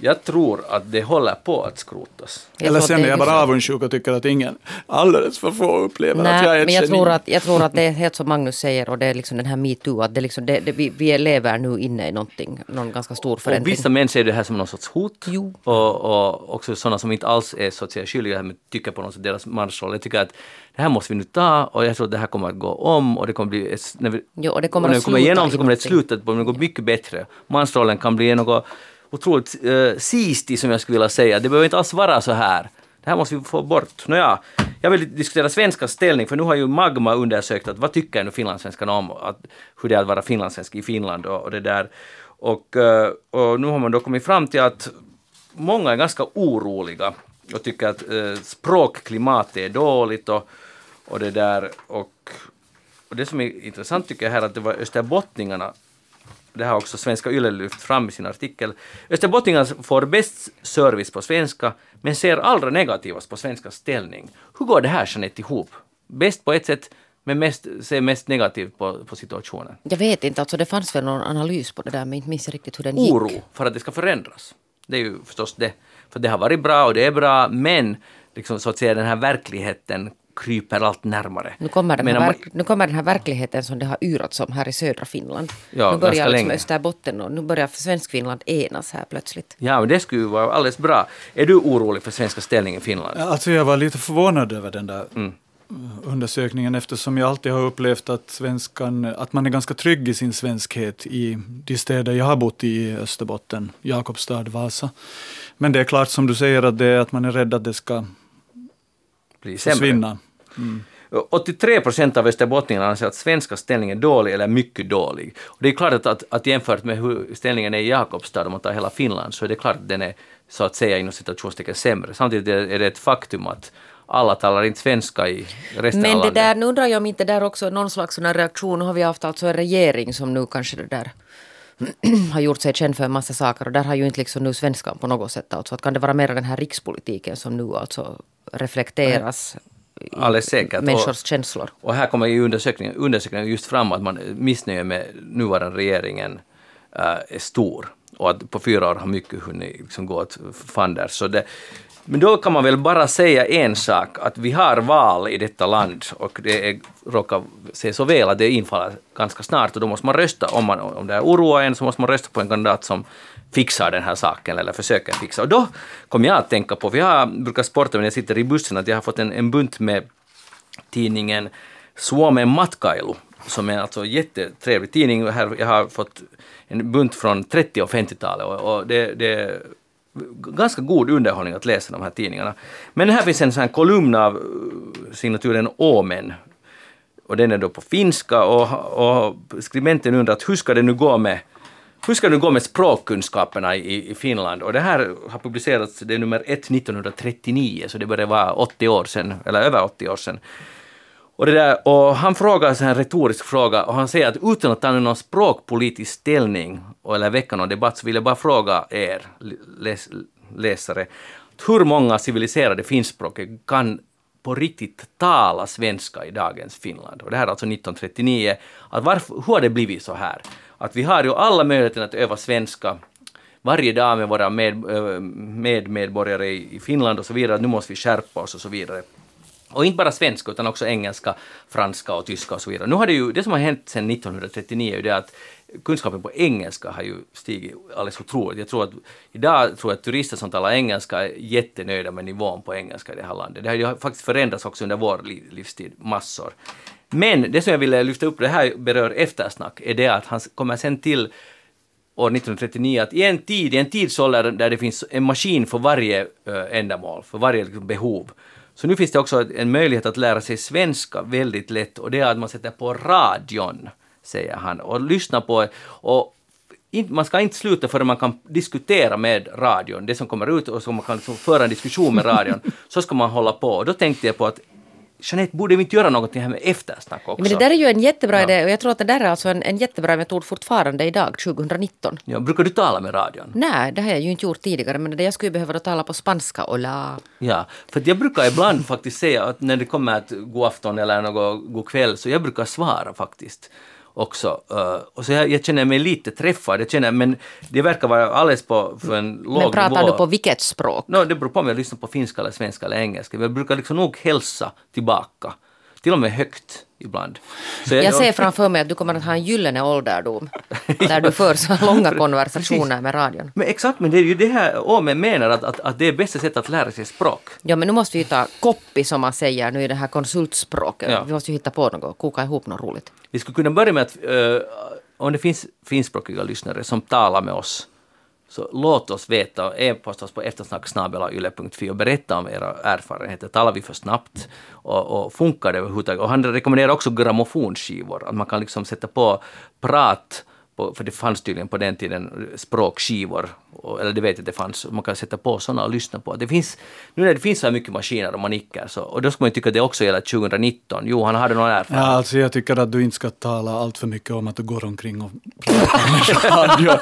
B: Jag tror att det håller på att skrotas.
C: Jag
D: Eller sen
C: det
D: är jag bara
C: liksom-
D: avundsjuk och tycker att ingen, alldeles för få upplever
C: Nej,
D: att jag är ett
C: men jag
D: geni.
C: tror, att, jag tror att det är helt som Magnus säger och det är liksom den här metoo, att det liksom, det, det, vi, vi lever nu inne i någonting, någon ganska stor
B: Och
C: förändring.
B: vissa män ser det här som någon sorts hot.
C: Jo.
B: Och, och också sådana som inte alls är så att säga skyldiga men tycker på något sätt deras mansroll. Jag tycker att det här måste vi nu ta och jag tror att det här kommer att gå om och det kommer bli, ett, när vi,
C: Jo, och det kommer
B: när
C: att
B: vi kommer igenom
C: i
B: så kommer det
C: någonting.
B: slutet på något mycket bättre. Mansrollen kan bli något otroligt eh, uh, sistig som jag skulle vilja säga. Det behöver inte alls vara så här. Det här måste vi få bort. Nåja, jag vill diskutera svenskans ställning för nu har ju Magma undersökt att vad tycker nu finlandssvenskarna om att, hur det är att vara finlandssvensk i Finland och, och det där. Och, eh, och nu har man då kommit fram till att många är ganska oroliga och tycker att eh, språkklimatet är dåligt och, och det där och, och det som är intressant tycker jag här att det var österbottningarna det har också Svenska Yle lyft fram i sin artikel. Österbottningarna får bäst service på svenska, men ser allra negativast på svenska ställning. Hur går det här Jeanette ihop? Bäst på ett sätt, men mest, ser mest negativt på, på situationen.
C: Jag vet inte, alltså det fanns väl någon analys på det där men inte minns riktigt hur den gick.
B: Oro för att det ska förändras. Det är ju förstås det. För det har varit bra och det är bra, men liksom så att säga den här verkligheten kryper allt närmare.
C: Nu kommer, den här verk, nu kommer den här verkligheten som det har yrats om här i södra Finland.
B: Ja,
C: nu börjar liksom. Österbotten och nu börjar Svenskfinland enas här plötsligt.
B: Ja, men det skulle ju vara alldeles bra. Är du orolig för svenska ställningen i Finland?
D: Alltså jag var lite förvånad över den där
B: Mm.
D: undersökningen eftersom jag alltid har upplevt att, svenskan, att man är ganska trygg i sin svenskhet i de städer jag har bott i i Österbotten, Jakobstad, Vasa. Men det är klart som du säger att, det att man är rädd att det ska
B: Blir sämre?
D: försvinna.
B: 83 procent av österbottningarna anser att svenska ställningen är dålig eller mycket dålig. Och det är klart att, att, att jämfört med hur ställningen är i Jakobstad, om man tar hela Finland, så är det klart att den är så att säga inom situationstecken sämre. Samtidigt är det ett faktum att alla talar inte svenska i resten
C: Men
B: av
C: det
B: landet.
C: där, nu undrar jag om inte där också är någon slags reaktion. Nu har vi haft alltså en regering som nu kanske det där har gjort sig känd för en massa saker och där har ju inte liksom nu svenskan på något sätt. Alltså att kan det vara mer den här rikspolitiken som nu alltså reflekteras
B: Alldeles säkert. Och-
C: människors känslor.
B: Och här kommer ju undersökningen, undersökningen just fram att man missnöje med nuvarande regeringen äh, är stor och att på fyra år har mycket hunnit liksom gå åt fanders. Så det, men då kan man väl bara säga en sak, att vi har val i detta land och det är, råkar se så väl att det infaller ganska snart och då måste man rösta, om, man, om det oroar en så måste man rösta på en kandidat som fixar den här saken eller försöker fixa. Och då kom jag att tänka på, för jag brukar sporta när jag sitter i bussen, att jag har fått en, en bunt med tidningen Suomen matkailu, som är alltså en jättetrevlig tidning. Här, jag har fått en bunt från 30 och 50-talet och, och det, det ganska god underhållning att läsa de här tidningarna. Men här finns en sån här kolumn av eh, signaturen Åmen och den är då på finska och, och skribenten undrar att hur ska det nu gå med hur ska det gå med språkkunskaperna i, i Finland? Och det här har publicerats, det är nummer 1 1939, så det börjar vara 80 år sedan, eller över 80 år sedan. Och, det där, och han frågar en retorisk fråga och han säger att utan att ta någon språkpolitisk ställning eller väcka någon debatt så vill jag bara fråga er läs, läsare, hur många civiliserade finskspråkiga kan på riktigt tala svenska i dagens Finland? Och det här är alltså 1939. Att varför, hur har det blivit så här? Att vi har ju alla möjligheter att öva svenska varje dag med våra med, eh, med medborgare i i Finland och så vidare. Nu måste vi skärpa oss och så vidare. Och inte bara svenska utan också engelska, franska och tyska och så vidare. Nu har det ju, det som har hänt sedan 1939 är ju det att kunskapen på engelska har ju stigit alldeles otroligt. Jag tror att idag tror jag att turister som talar engelska är jättenöjda med nivån på engelska i det här landet. Det har ju faktiskt förändrats också under vår livstid, massor. Men det som jag ville lyfta upp, det här berör eftersnack, är det att han kommer sen till år 1939 att i en tid, i en tidsålder där det finns en maskin för varje ändamål, för varje liksom, behov. Så nu finns det också en möjlighet att lära sig svenska väldigt lätt och det är att man sätter på radion, säger han, och lyssnar på och man ska inte sluta förrän man kan diskutera med radion, det som kommer ut och så man kan liksom föra en diskussion med radion, så ska man hålla på. Och då tänkte jag på att Jeanette, borde vi inte göra någonting här med eftersnack också?
C: Men det där är ju en jättebra
B: Ja.
C: idé och jag tror att det där är alltså en, en jättebra metod fortfarande idag, 2019.
B: Ja, brukar du tala med radion?
C: Nej, det har jag ju inte gjort tidigare men det jag skulle behöva då tala på spanska och la.
B: Ja, för jag brukar ibland faktiskt säga att när det kommer ett god afton eller något god kväll så jag brukar svara faktiskt också. Uh, och så jag, jag känner mig lite träffad, jag känner, men det verkar vara alldeles på för en låg
C: Men pratar
B: nivå.
C: du på vilket språk?
B: No, det beror på om jag lyssnar på finska eller svenska eller engelska. Men jag brukar liksom nog hälsa tillbaka. Till och med högt ibland. Så
C: Jag ser framför mig att du kommer att ha en gyllene ålderdom där du för så långa konversationer med radion.
B: Men exakt, men det är ju det här Åmen menar att, att, att det är bästa sättet att lära sig språk.
C: Ja men nu måste vi ta koppi som man säger nu i det här konsultspråket.
B: Ja.
C: Vi måste ju hitta på något, koka ihop något roligt.
B: Vi skulle kunna börja med att eh, om det finns finskspråkiga lyssnare som talar med oss så låt oss veta, e-posta oss på eftersnacksnabelayle.fi och berätta om era erfarenheter. Talar vi för snabbt? Och, och funkar det överhuvudtaget? Och han rekommenderar också grammofonskivor, att man kan liksom sätta på prat på, för det fanns tydligen på den tiden språkskivor, och, eller det vet jag att det fanns, man kan sätta på sådana och lyssna på. Det finns, nu när det finns så här mycket maskiner och manicker, så, och då ska man ju tycka att det också gäller 2019. Johan, har du någon
D: Ja,
B: erfarenhet?
D: alltså jag tycker att du inte ska tala allt för mycket om att du går omkring och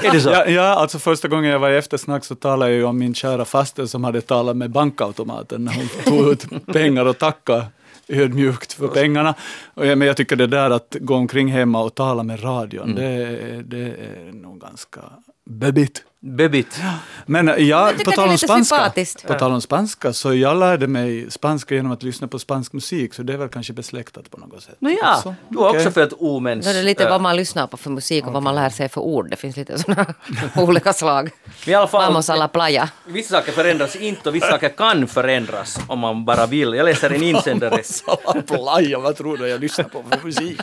B: Är det så?
D: Ja, ja, alltså första gången jag var i eftersnack så talade jag ju om min kära faster som hade talat med bankautomaten när hon tog ut pengar och tackade ödmjukt för pengarna. Men jag tycker det där att gå omkring hemma och tala med radion, det, det är nog ganska bebigt.
B: Bebit.
D: Men ja,
C: Jag
D: på tal om spanska, på tal om spanska, så jag lärde mig spanska genom att lyssna på spansk musik, så det är väl kanske besläktat på något sätt.
B: Nåja,
D: Så,
B: du har också
D: okej.
B: följt omens...
C: Det är lite
B: äh,
C: vad man lyssnar på för musik och vad man lär sig för ord. Det finns lite sådana olika slag.
B: i alla fall,
C: Vamos a la playa.
B: Vissa saker förändras inte och vissa saker kan förändras om man bara vill. Jag läser en insändare.
D: Playa, vad tror du jag lyssnar på för musik?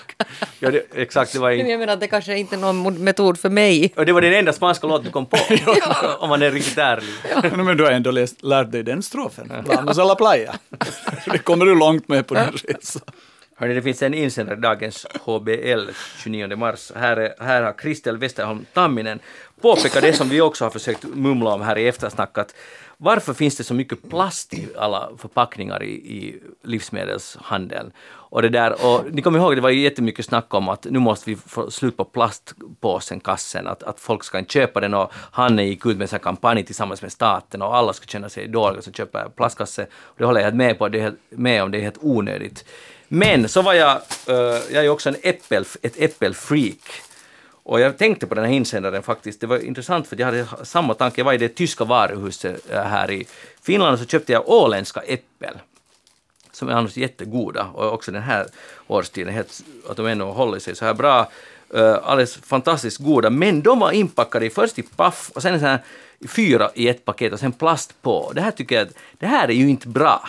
B: Ja, det, exakt, det var in,
C: Jag menar att det kanske inte är någon metod för mig.
B: och det var den enda spanska låt du kom på. om man är riktigt ärlig.
D: No, men du har ändå läst, lärt dig den strofen. Vamos a la playa. det kommer du långt med på din resa.
B: Hörrni, det finns en insändare dagens HBL 29 mars. Här, är, här har Kristel Westerholm Tamminen påpekat det som vi också har försökt mumla om här i eftersnack. Att varför finns det så mycket plast i alla förpackningar i, i livsmedelshandeln? Och det där, och ni kommer ihåg, det var ju jättemycket snack om att nu måste vi få slut på plastpåsen, kassen, att, att folk ska inte köpa den och Hanne gick ut med en kampanj tillsammans med staten och alla ska känna sig dåliga som köper plastkasse. Och det håller jag med på, det är med om, det är helt onödigt. Men så var jag, eh, jag är ju också en äppel, ett äppelfreak. Och jag tänkte på den här insändaren faktiskt, det var intressant för jag hade samma tanke, jag var i det tyska varuhuset eh, här i Finland och så köpte jag åländska äppel som är annars jättegoda och också den här årstiden, helt, att de ännu håller sig så här bra. Uh, alldeles fantastiskt goda, men de var inpackade först i paff och sen så här, fyra i ett paket och sen plast på. Det här tycker jag, det här är ju inte bra.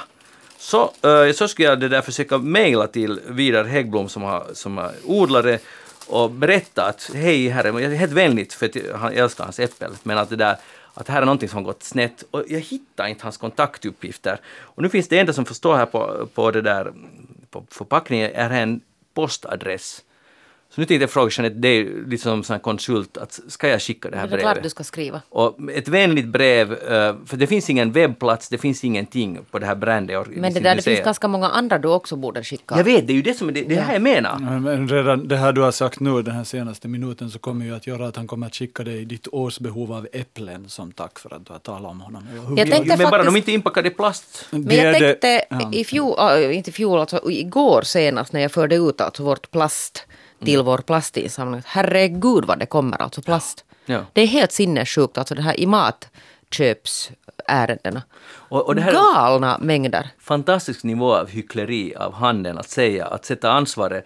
B: Så, uh, så skulle jag det där försöka mejla till Vidar Häggblom som har, som är odlare och berätta att hej herre, jag är helt vänligt för att jag älskar hans äppel, men att det där att här är någonting som har gått snett och jag hittar inte hans kontaktuppgifter. Och nu finns det enda som förstår här på, på det där på förpackningen är en postadress. Så nu tänkte jag fråga Jeanette, det är lite som en konsult, att ska jag skicka det här
C: Det är klart du
B: brevet?
C: ska skriva.
B: Och ett vänligt brev, eh, för det finns ingen webbplats, det finns ingenting på det här brandet.
C: Men det där, det finns ganska många andra du också borde skicka.
B: Jag vet, det är ju det som det, det här jag menar.
D: Men redan det här du har sagt nu, den här senaste minuten, så kommer ju att göra att han kommer att skicka dig ditt årsbehov av äpplen som tack för att du har talat om honom. Hur-
C: Jag tänkte
B: Men bara
C: faktiskt-
B: de inte inpackade i plast.
C: Men jag
D: är det-
C: tänkte
D: ja.
C: i fjol, äh, inte i fjol, alltså igår senast när jag förde ut alltså vårt plast till vår plastinsamling. Herregud vad det kommer alltså plast.
B: Ja.
C: Det är helt sinnessjukt alltså det här i matköpsärendena.
B: Och, och det här är
C: Galna mängder.
B: fantastisk nivå av hyckleri av handeln att säga, att sätta ansvaret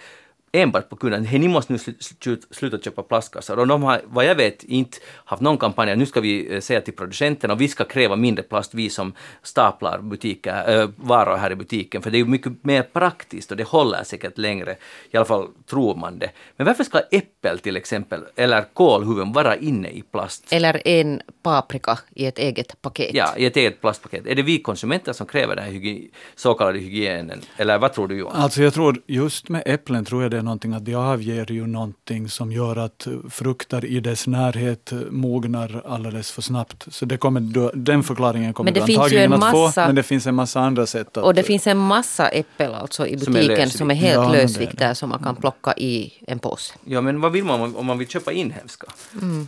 B: enbart på kunden. Hej, ni måste nu slu- slu- sluta köpa plastkassar. Och de har, vad jag vet, inte haft någon kampanj nu ska vi eh, säga till producenten och vi ska kräva mindre plast, vi som staplar butiker, äh, varor här i butiken. För det är ju mycket mer praktiskt och det håller säkert längre. I alla fall tror man det. Men varför ska äppel till exempel, eller kålhuvuden vara inne i plast?
C: Eller en paprika i ett eget paket.
B: Ja, i ett eget plastpaket. Är det vi konsumenter som kräver den här så kallade hygienen? Eller vad tror du Johan?
D: Alltså jag tror, just med äpplen tror jag det är någonting att de avger ju någonting som gör att frukter i dess närhet mognar alldeles för snabbt. Så det kommer, du- den förklaringen kommer
C: det
D: du
C: finns ju
D: antagligen
C: en
D: att få,
C: massa-
D: men det finns en massa andra sätt att...
C: Och det finns en massa äppel alltså i
B: Som är
C: butiken
B: lösvikt.
C: som är helt
D: Ja, det
C: lösvikter som man kan plocka i en påse.
B: Ja, men vad vill man om- man vill köpa inhemska?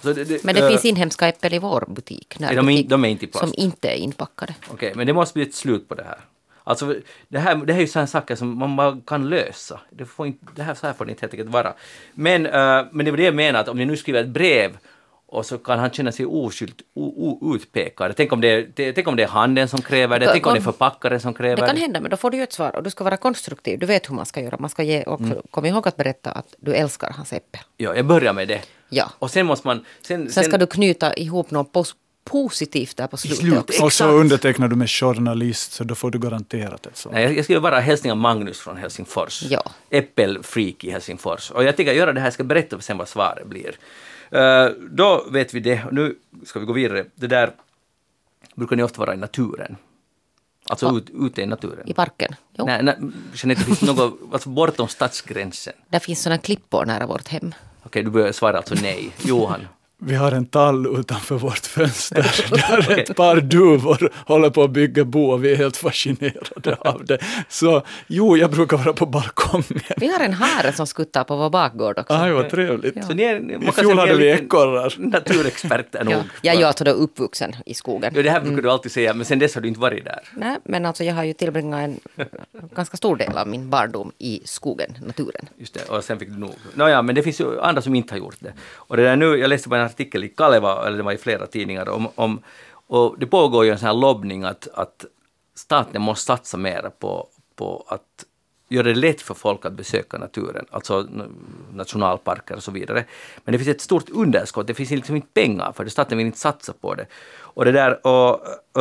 B: Så det,
C: Men det
B: äh,
C: finns inhemska äppel i vår butik.
B: Är de in-
C: närbutik,
B: de är inte i plast?
C: Som inte är inpackade.
B: Okej, men det måste bli ett slut på det här. Alltså, det här, det här är ju sådana saker som man bara kan lösa. Det, får inte, det här, så här får det inte helt enkelt vara. Men, äh, men det var det jag menar, att om ni nu skriver ett brev och så kan han känna sig oskyld, o, o, utpekad. Tänk om, det är, det, tänk om det är handeln som kräver det, tänk om det är förpackaren som kräver
C: Det kan hända, men då får du ju ett svar och du ska vara konstruktiv. Du vet hur man ska göra. Man ska ge också,
B: Mm.
C: kom ihåg att berätta att du älskar hans äppel.
B: Ja, jag börjar med det.
C: Ja.
B: Och sen måste man... Sen,
C: Sen ska du knyta ihop något pos- positivt där på slutet också.
D: och så undertecknar du med journalist, så då får du garanterat ett sånt.
B: Nej, jag- ju vara hälsningar Magnus från Helsingfors.
C: Ja.
B: Äppelfreak i Helsingfors. Och jag tänker göra det här, jag ska berätta sen vad svaret blir. Eh, då vet vi det. Nu ska vi gå vidare. Det där brukar ni ofta vara i naturen. Alltså ut, ute i naturen.
C: I parken. Jo.
B: Nej, nej, Jeanette, det finns något, alltså bortom stadsgränsen.
C: Där finns sådana klippor nära vårt hem.
B: Okej, du börjar svara alltså nej. Johan?
D: Vi har en tall utanför vårt fönster där ett par duvor håller på att bygga bo och vi är helt fascinerade av det. Så jo, jag brukar vara på balkongen.
C: Vi har en hare som skuttar på vår bakgård också.
D: Aj, vad trevligt.
C: Ja.
B: Så ni är,
D: I fjol hade vi ekorrar.
B: Naturexperter nog.
C: Ja, jag är ju alltså då uppvuxen i skogen.
B: Ja, det här brukar du alltid säga, men sen dess har du inte varit där.
C: Nej, men alltså jag har ju tillbringat en ganska stor del av min barndom i skogen, naturen.
B: Just det, och sen fick du nog. Nåja, men det finns ju andra som inte har gjort det. Och det där nu, jag läste på en artikel i Kaleva, eller det var i flera tidningar, om, om och det pågår ju en sån här lobbning att, att staten måste satsa mer på, på att göra det lätt för folk att besöka naturen, alltså nationalparker och så vidare. Men det finns ett stort underskott, det finns liksom inte pengar för det, staten vill inte satsa på det. Och det där, och,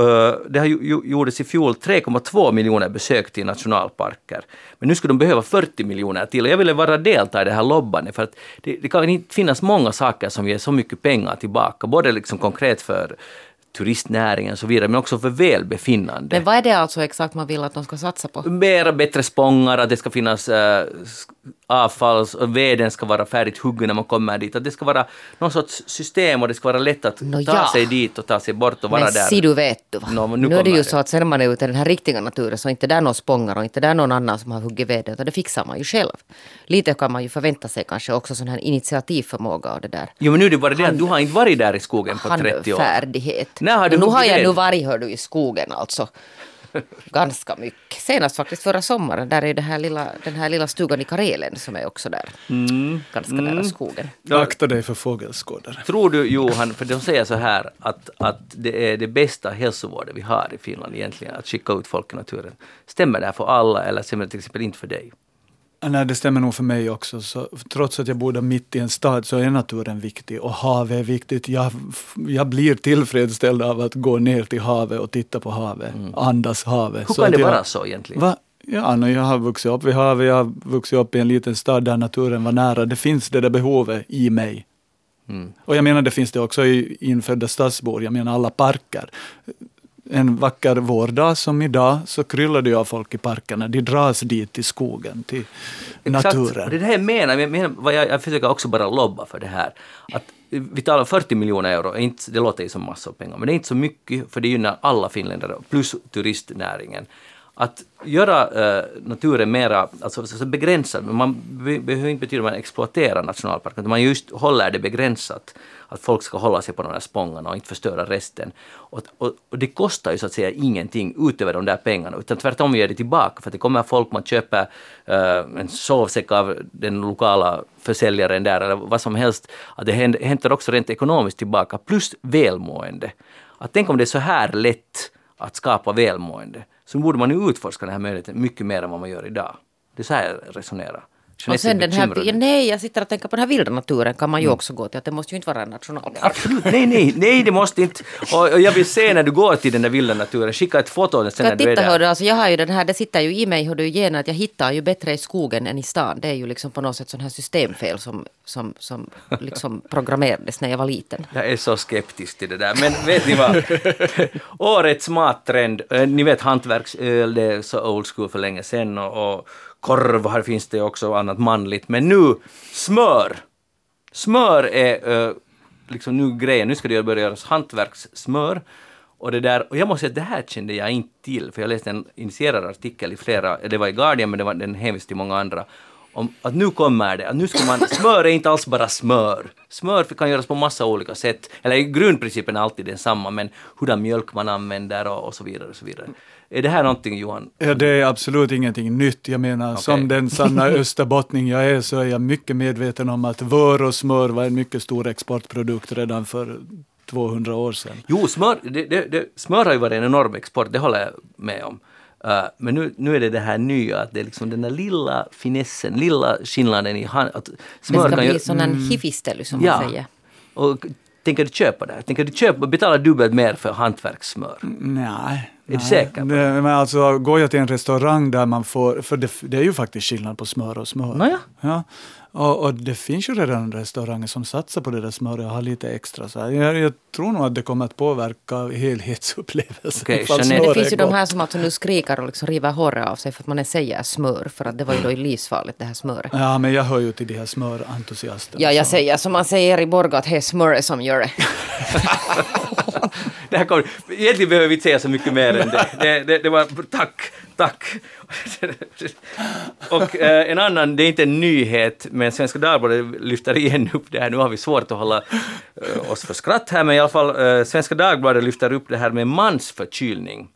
B: eh, det har gjordes i fjol 3,2 miljoner besök till nationalparker. Men nu skulle de behöva 40 miljoner till och jag ville vara delta i det här lobbandet för att det, det kan inte finnas många saker som ger så mycket pengar tillbaka, både liksom konkret för turistnäringen och så vidare, men också för välbefinnande.
C: Men vad är det alltså exakt man vill att de ska satsa på?
B: Mera bättre spångar, att det ska finnas äh, avfalls veden ska vara färdigt huggen när man kommer dit. Att det ska vara någon sorts system och det ska vara lätt att
C: Nå
B: ta
C: ja.
B: sig dit och ta sig bort och vara
C: Men
B: där.
C: si du vet du
B: men nu
C: nu är det ju
B: det.
C: så att sen man är ute i den här riktiga naturen så inte där någon spångar och inte där någon annan som har huggit veden utan det fixar man ju själv. Lite kan man ju förvänta sig kanske också sån här initiativförmåga och det där.
B: Jo men nu är det bara det att du har inte varit där i skogen på 30 år.
C: Handfärdighet.
B: När har du
C: Och nu har jag nu varit hör du, i skogen alltså. Ganska mycket. Senast faktiskt förra sommaren. Där är det här lilla, den här lilla stugan i Karelen som är också där.
B: Mm.
C: Ganska nära skogen.
B: Ja.
D: Akta dig för fågelskådare.
B: Tror du Johan, för de säger så här att, att det är det bästa hälsovården vi har i Finland egentligen, att skicka ut folk i naturen. Stämmer det här för alla eller stämmer det till exempel inte för dig?
D: Nej, det stämmer nog för mig också. Så, trots att jag bor mitt i en stad så är naturen viktig och havet är viktigt. Jag, jag blir tillfredsställd av att gå ner till havet och titta på havet, andas havet.
B: Mm. Hur
D: Så
B: kan det
D: jag,
B: vara så egentligen?
D: Va? Ja, no, jag har vuxit upp vid havet, jag har vuxit upp i en liten stad där naturen var nära. Det finns det där behovet i mig.
B: Mm.
D: Och jag menar det finns det också i infödda stadsbor, jag menar alla parker. En vacker vårdag som idag så kryllar det av folk i parkerna. De dras dit till skogen, till
B: Exakt.
D: naturen.
B: Och det är det här jag menar, jag, menar jag, jag försöker också bara lobba för det här. Att vi talar 40 miljoner euro, inte, det låter ju som massor av pengar, men det är inte så mycket för det gynnar alla finländare, plus turistnäringen. Att göra eh, naturen mera alltså, så, så begränsad, man be, behöver inte betyda att man exploaterar nationalparken, utan man just håller det begränsat. Att folk ska hålla sig på de där spångarna och inte förstöra resten. Och, och, och det kostar ju så att säga ingenting utöver de där pengarna, utan tvärtom ger det tillbaka, för att det kommer folk, man köper eh, en sovsäck av den lokala försäljaren där, eller vad som helst, att det hämtar också rent ekonomiskt tillbaka, plus välmående. Att tänk om det är så här lätt att skapa välmående, så borde man ju utforska den här möjligheten mycket mer än vad man gör idag. Det är så här jag resonerar.
C: Och sen den här, ja, nej, jag sitter och tänker på den här vilda naturen kan man
B: Mm.
C: ju också gå till. Att det måste ju inte vara en nationalpark.
B: Absolut, nej, nej, nej, det måste inte. Och, och jag vill se när du går till den där vilda naturen, skicka ett foto sen när du är där.
C: hördu, alltså jag har ju den här, det sitter ju i mig hör du igen att jag hittar ju bättre i skogen än i stan. Det är ju liksom på något sätt sån här systemfel som, som, som liksom programmerades när jag var liten.
B: Jag är så skeptisk till det där. Men vet ni vad? Årets mattrend, eh, ni vet hantverksöl, det är så old school för länge sedan och, och korv, här finns det också och annat manligt. Men nu, smör! Smör är eh, liksom nu grejen, nu ska det börja göras hantverkssmör. Och, det där, och jag måste säga att det här kände jag inte till, för jag läste en initierad artikel i flera, det var i Guardian men det var, den hänvisade till många andra, om att nu kommer det, att nu ska man, smör är inte alls bara smör. Smör kan göras på massa olika sätt, eller grundprincipen är alltid densamma, men hurdan mjölk man använder och, och så vidare. Och så vidare. Är det här någonting Johan?
D: Ja, det är absolut ingenting nytt. Jag menar, som den sanna österbottning jag är så är jag mycket medveten om att vör och smör var en mycket stor exportprodukt redan för 200 år sedan.
B: Jo, smör, det, det, det, smör har ju varit en enorm export, det håller jag med om. Uh, men nu, nu är det det här nya, att det är liksom den där lilla finessen, lilla skillnaden i hand, att
C: Det
B: smör
C: ska
B: kan
C: bli
B: ju...
C: sån en hifistely som
B: Ja.
C: man säger.
B: Och tänker du köpa det? Tänker du köpa, betala dubbelt mer för hantverkssmör?
D: Nej.
B: Är du
D: nej.
B: säker
D: det? Men alltså, går jag till en restaurang där man får, för det, det är ju faktiskt skillnad på smör och smör.
B: Nåja.
D: Ja. Och, och det finns ju redan restauranger som satsar på det där smöret och har lite extra. Så. Jag, jag tror nog att det kommer att påverka helhetsupplevelsen.
B: Jeanette-
C: Det finns ju de här som alltså nu skriker och liksom river håret av sig för att man säger smör, för att det var ju då livsfarligt det här smöret.
D: Ja, men jag hör ju till de här smörentusiasterna.
C: Ja, jag
D: så-
C: säger som man säger i Borgå att det är smöret som gör det.
B: Det här kommer, egentligen behöver vi inte säga så mycket mer än det. Det, det, det var tack, tack. Och eh, en annan, det är inte en nyhet, men Svenska Dagbladet lyfter igen upp det här. Nu har vi svårt att hålla eh, oss för skratt här, men i alla fall eh, Svenska Dagbladet lyfter upp det här med mansförkylning.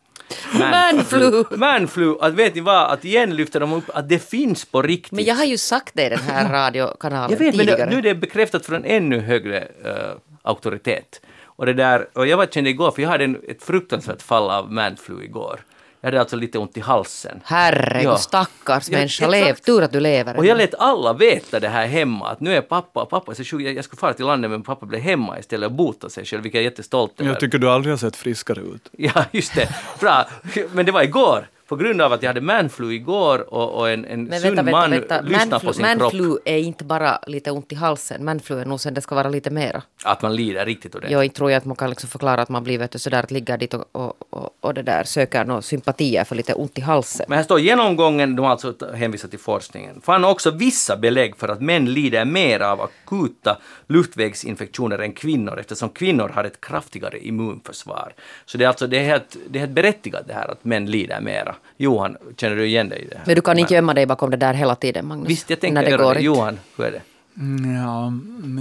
C: Manflu.
B: Manflu, att vet ni vad, att igen lyfter de upp att det finns på riktigt.
C: Men jag har ju sagt det i den här radiokanalen
B: Jag vet, men
C: tidigare.
B: det, nu är det bekräftat från ännu högre eh, auktoritet. Och det där, och jag var kände igår, för jag hade en, ett fruktansvärt fall av manflu igår. Jag hade alltså lite ont i halsen.
C: Herregud,
B: Ja.
C: stackars
B: Ja,
C: människa. Lev, tur att du lever.
B: Och jag lät alla veta det här hemma, att nu är pappa, pappa är så sjuk, jag, skulle fara till landet men pappa blev hemma istället och bota sig själv, vilket jag är jättestolt över.
D: Jag tycker du aldrig har sett friskare ut.
B: Ja, just det. Bra. Men det var igår. På grund av att jag hade manflu igår och, och en, en
C: Men
B: sund
C: vänta,
B: man
C: vänta, vänta.
B: lyssnar
C: Manflu,
B: på sin kropp.
C: manflu är inte bara lite ont i halsen. Manflu är nog sen det ska vara lite mera.
B: Att man lider riktigt ordentligt.
C: Jag tror jag att man kan liksom förklara att man blir vet du, sådär att ligga dit och, och, och, och det där söker någon sympatier för lite ont i halsen.
B: Men här står genomgången, de har alltså hänvisat till forskningen, fann också vissa belägg för att män lider mer av akuta luftvägsinfektioner än kvinnor eftersom kvinnor har ett kraftigare immunförsvar. Så det är alltså det är helt, det är helt berättigat det här att män lider mera. Johan, känner du igen dig i det här?
C: Men du kan inte gömma dig bakom det där hela tiden, Magnus.
B: Visst, jag
C: När
B: tänker
C: det
B: göra det. Johan, hur är det?
D: Mm, Ja,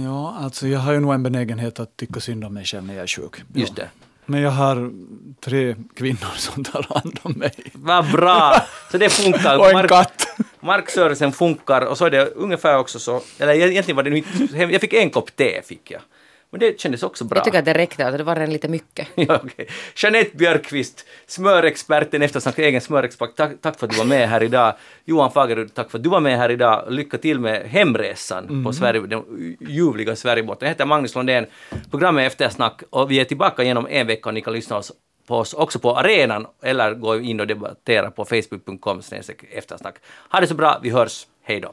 D: ja, alltså jag har ju nog en benägenhet att tycka synd om mig själv när jag är sjuk.
B: Just det.
D: Men jag har tre kvinnor som tar hand om mig.
B: Vad bra! Så det funkar.
D: Och en
B: Mark-
D: katt.
B: Markservicen funkar och så är det ungefär också så, eller egentligen var det nu inte, jag fick en kopp te fick jag. Men det kändes också bra.
C: Jag tycker att det räckte, att det var en lite mycket.
B: Ja, okej. Jeanette Björkqvist, smörexperten, eftersnack egen smörexpert. Tack, tack för att du var med här idag. Johan Fagerud, tack för att du var med här idag. Lycka till med hemresan på Sverige, den ljuvliga Sverigebåten. Jag heter Magnus Lundén. Programmet är Eftersnack och vi är tillbaka genom en vecka och ni kan lyssna oss på oss också på arenan eller gå in och debattera på facebook.com eftersnack. Ha det så bra, vi hörs. Hej då.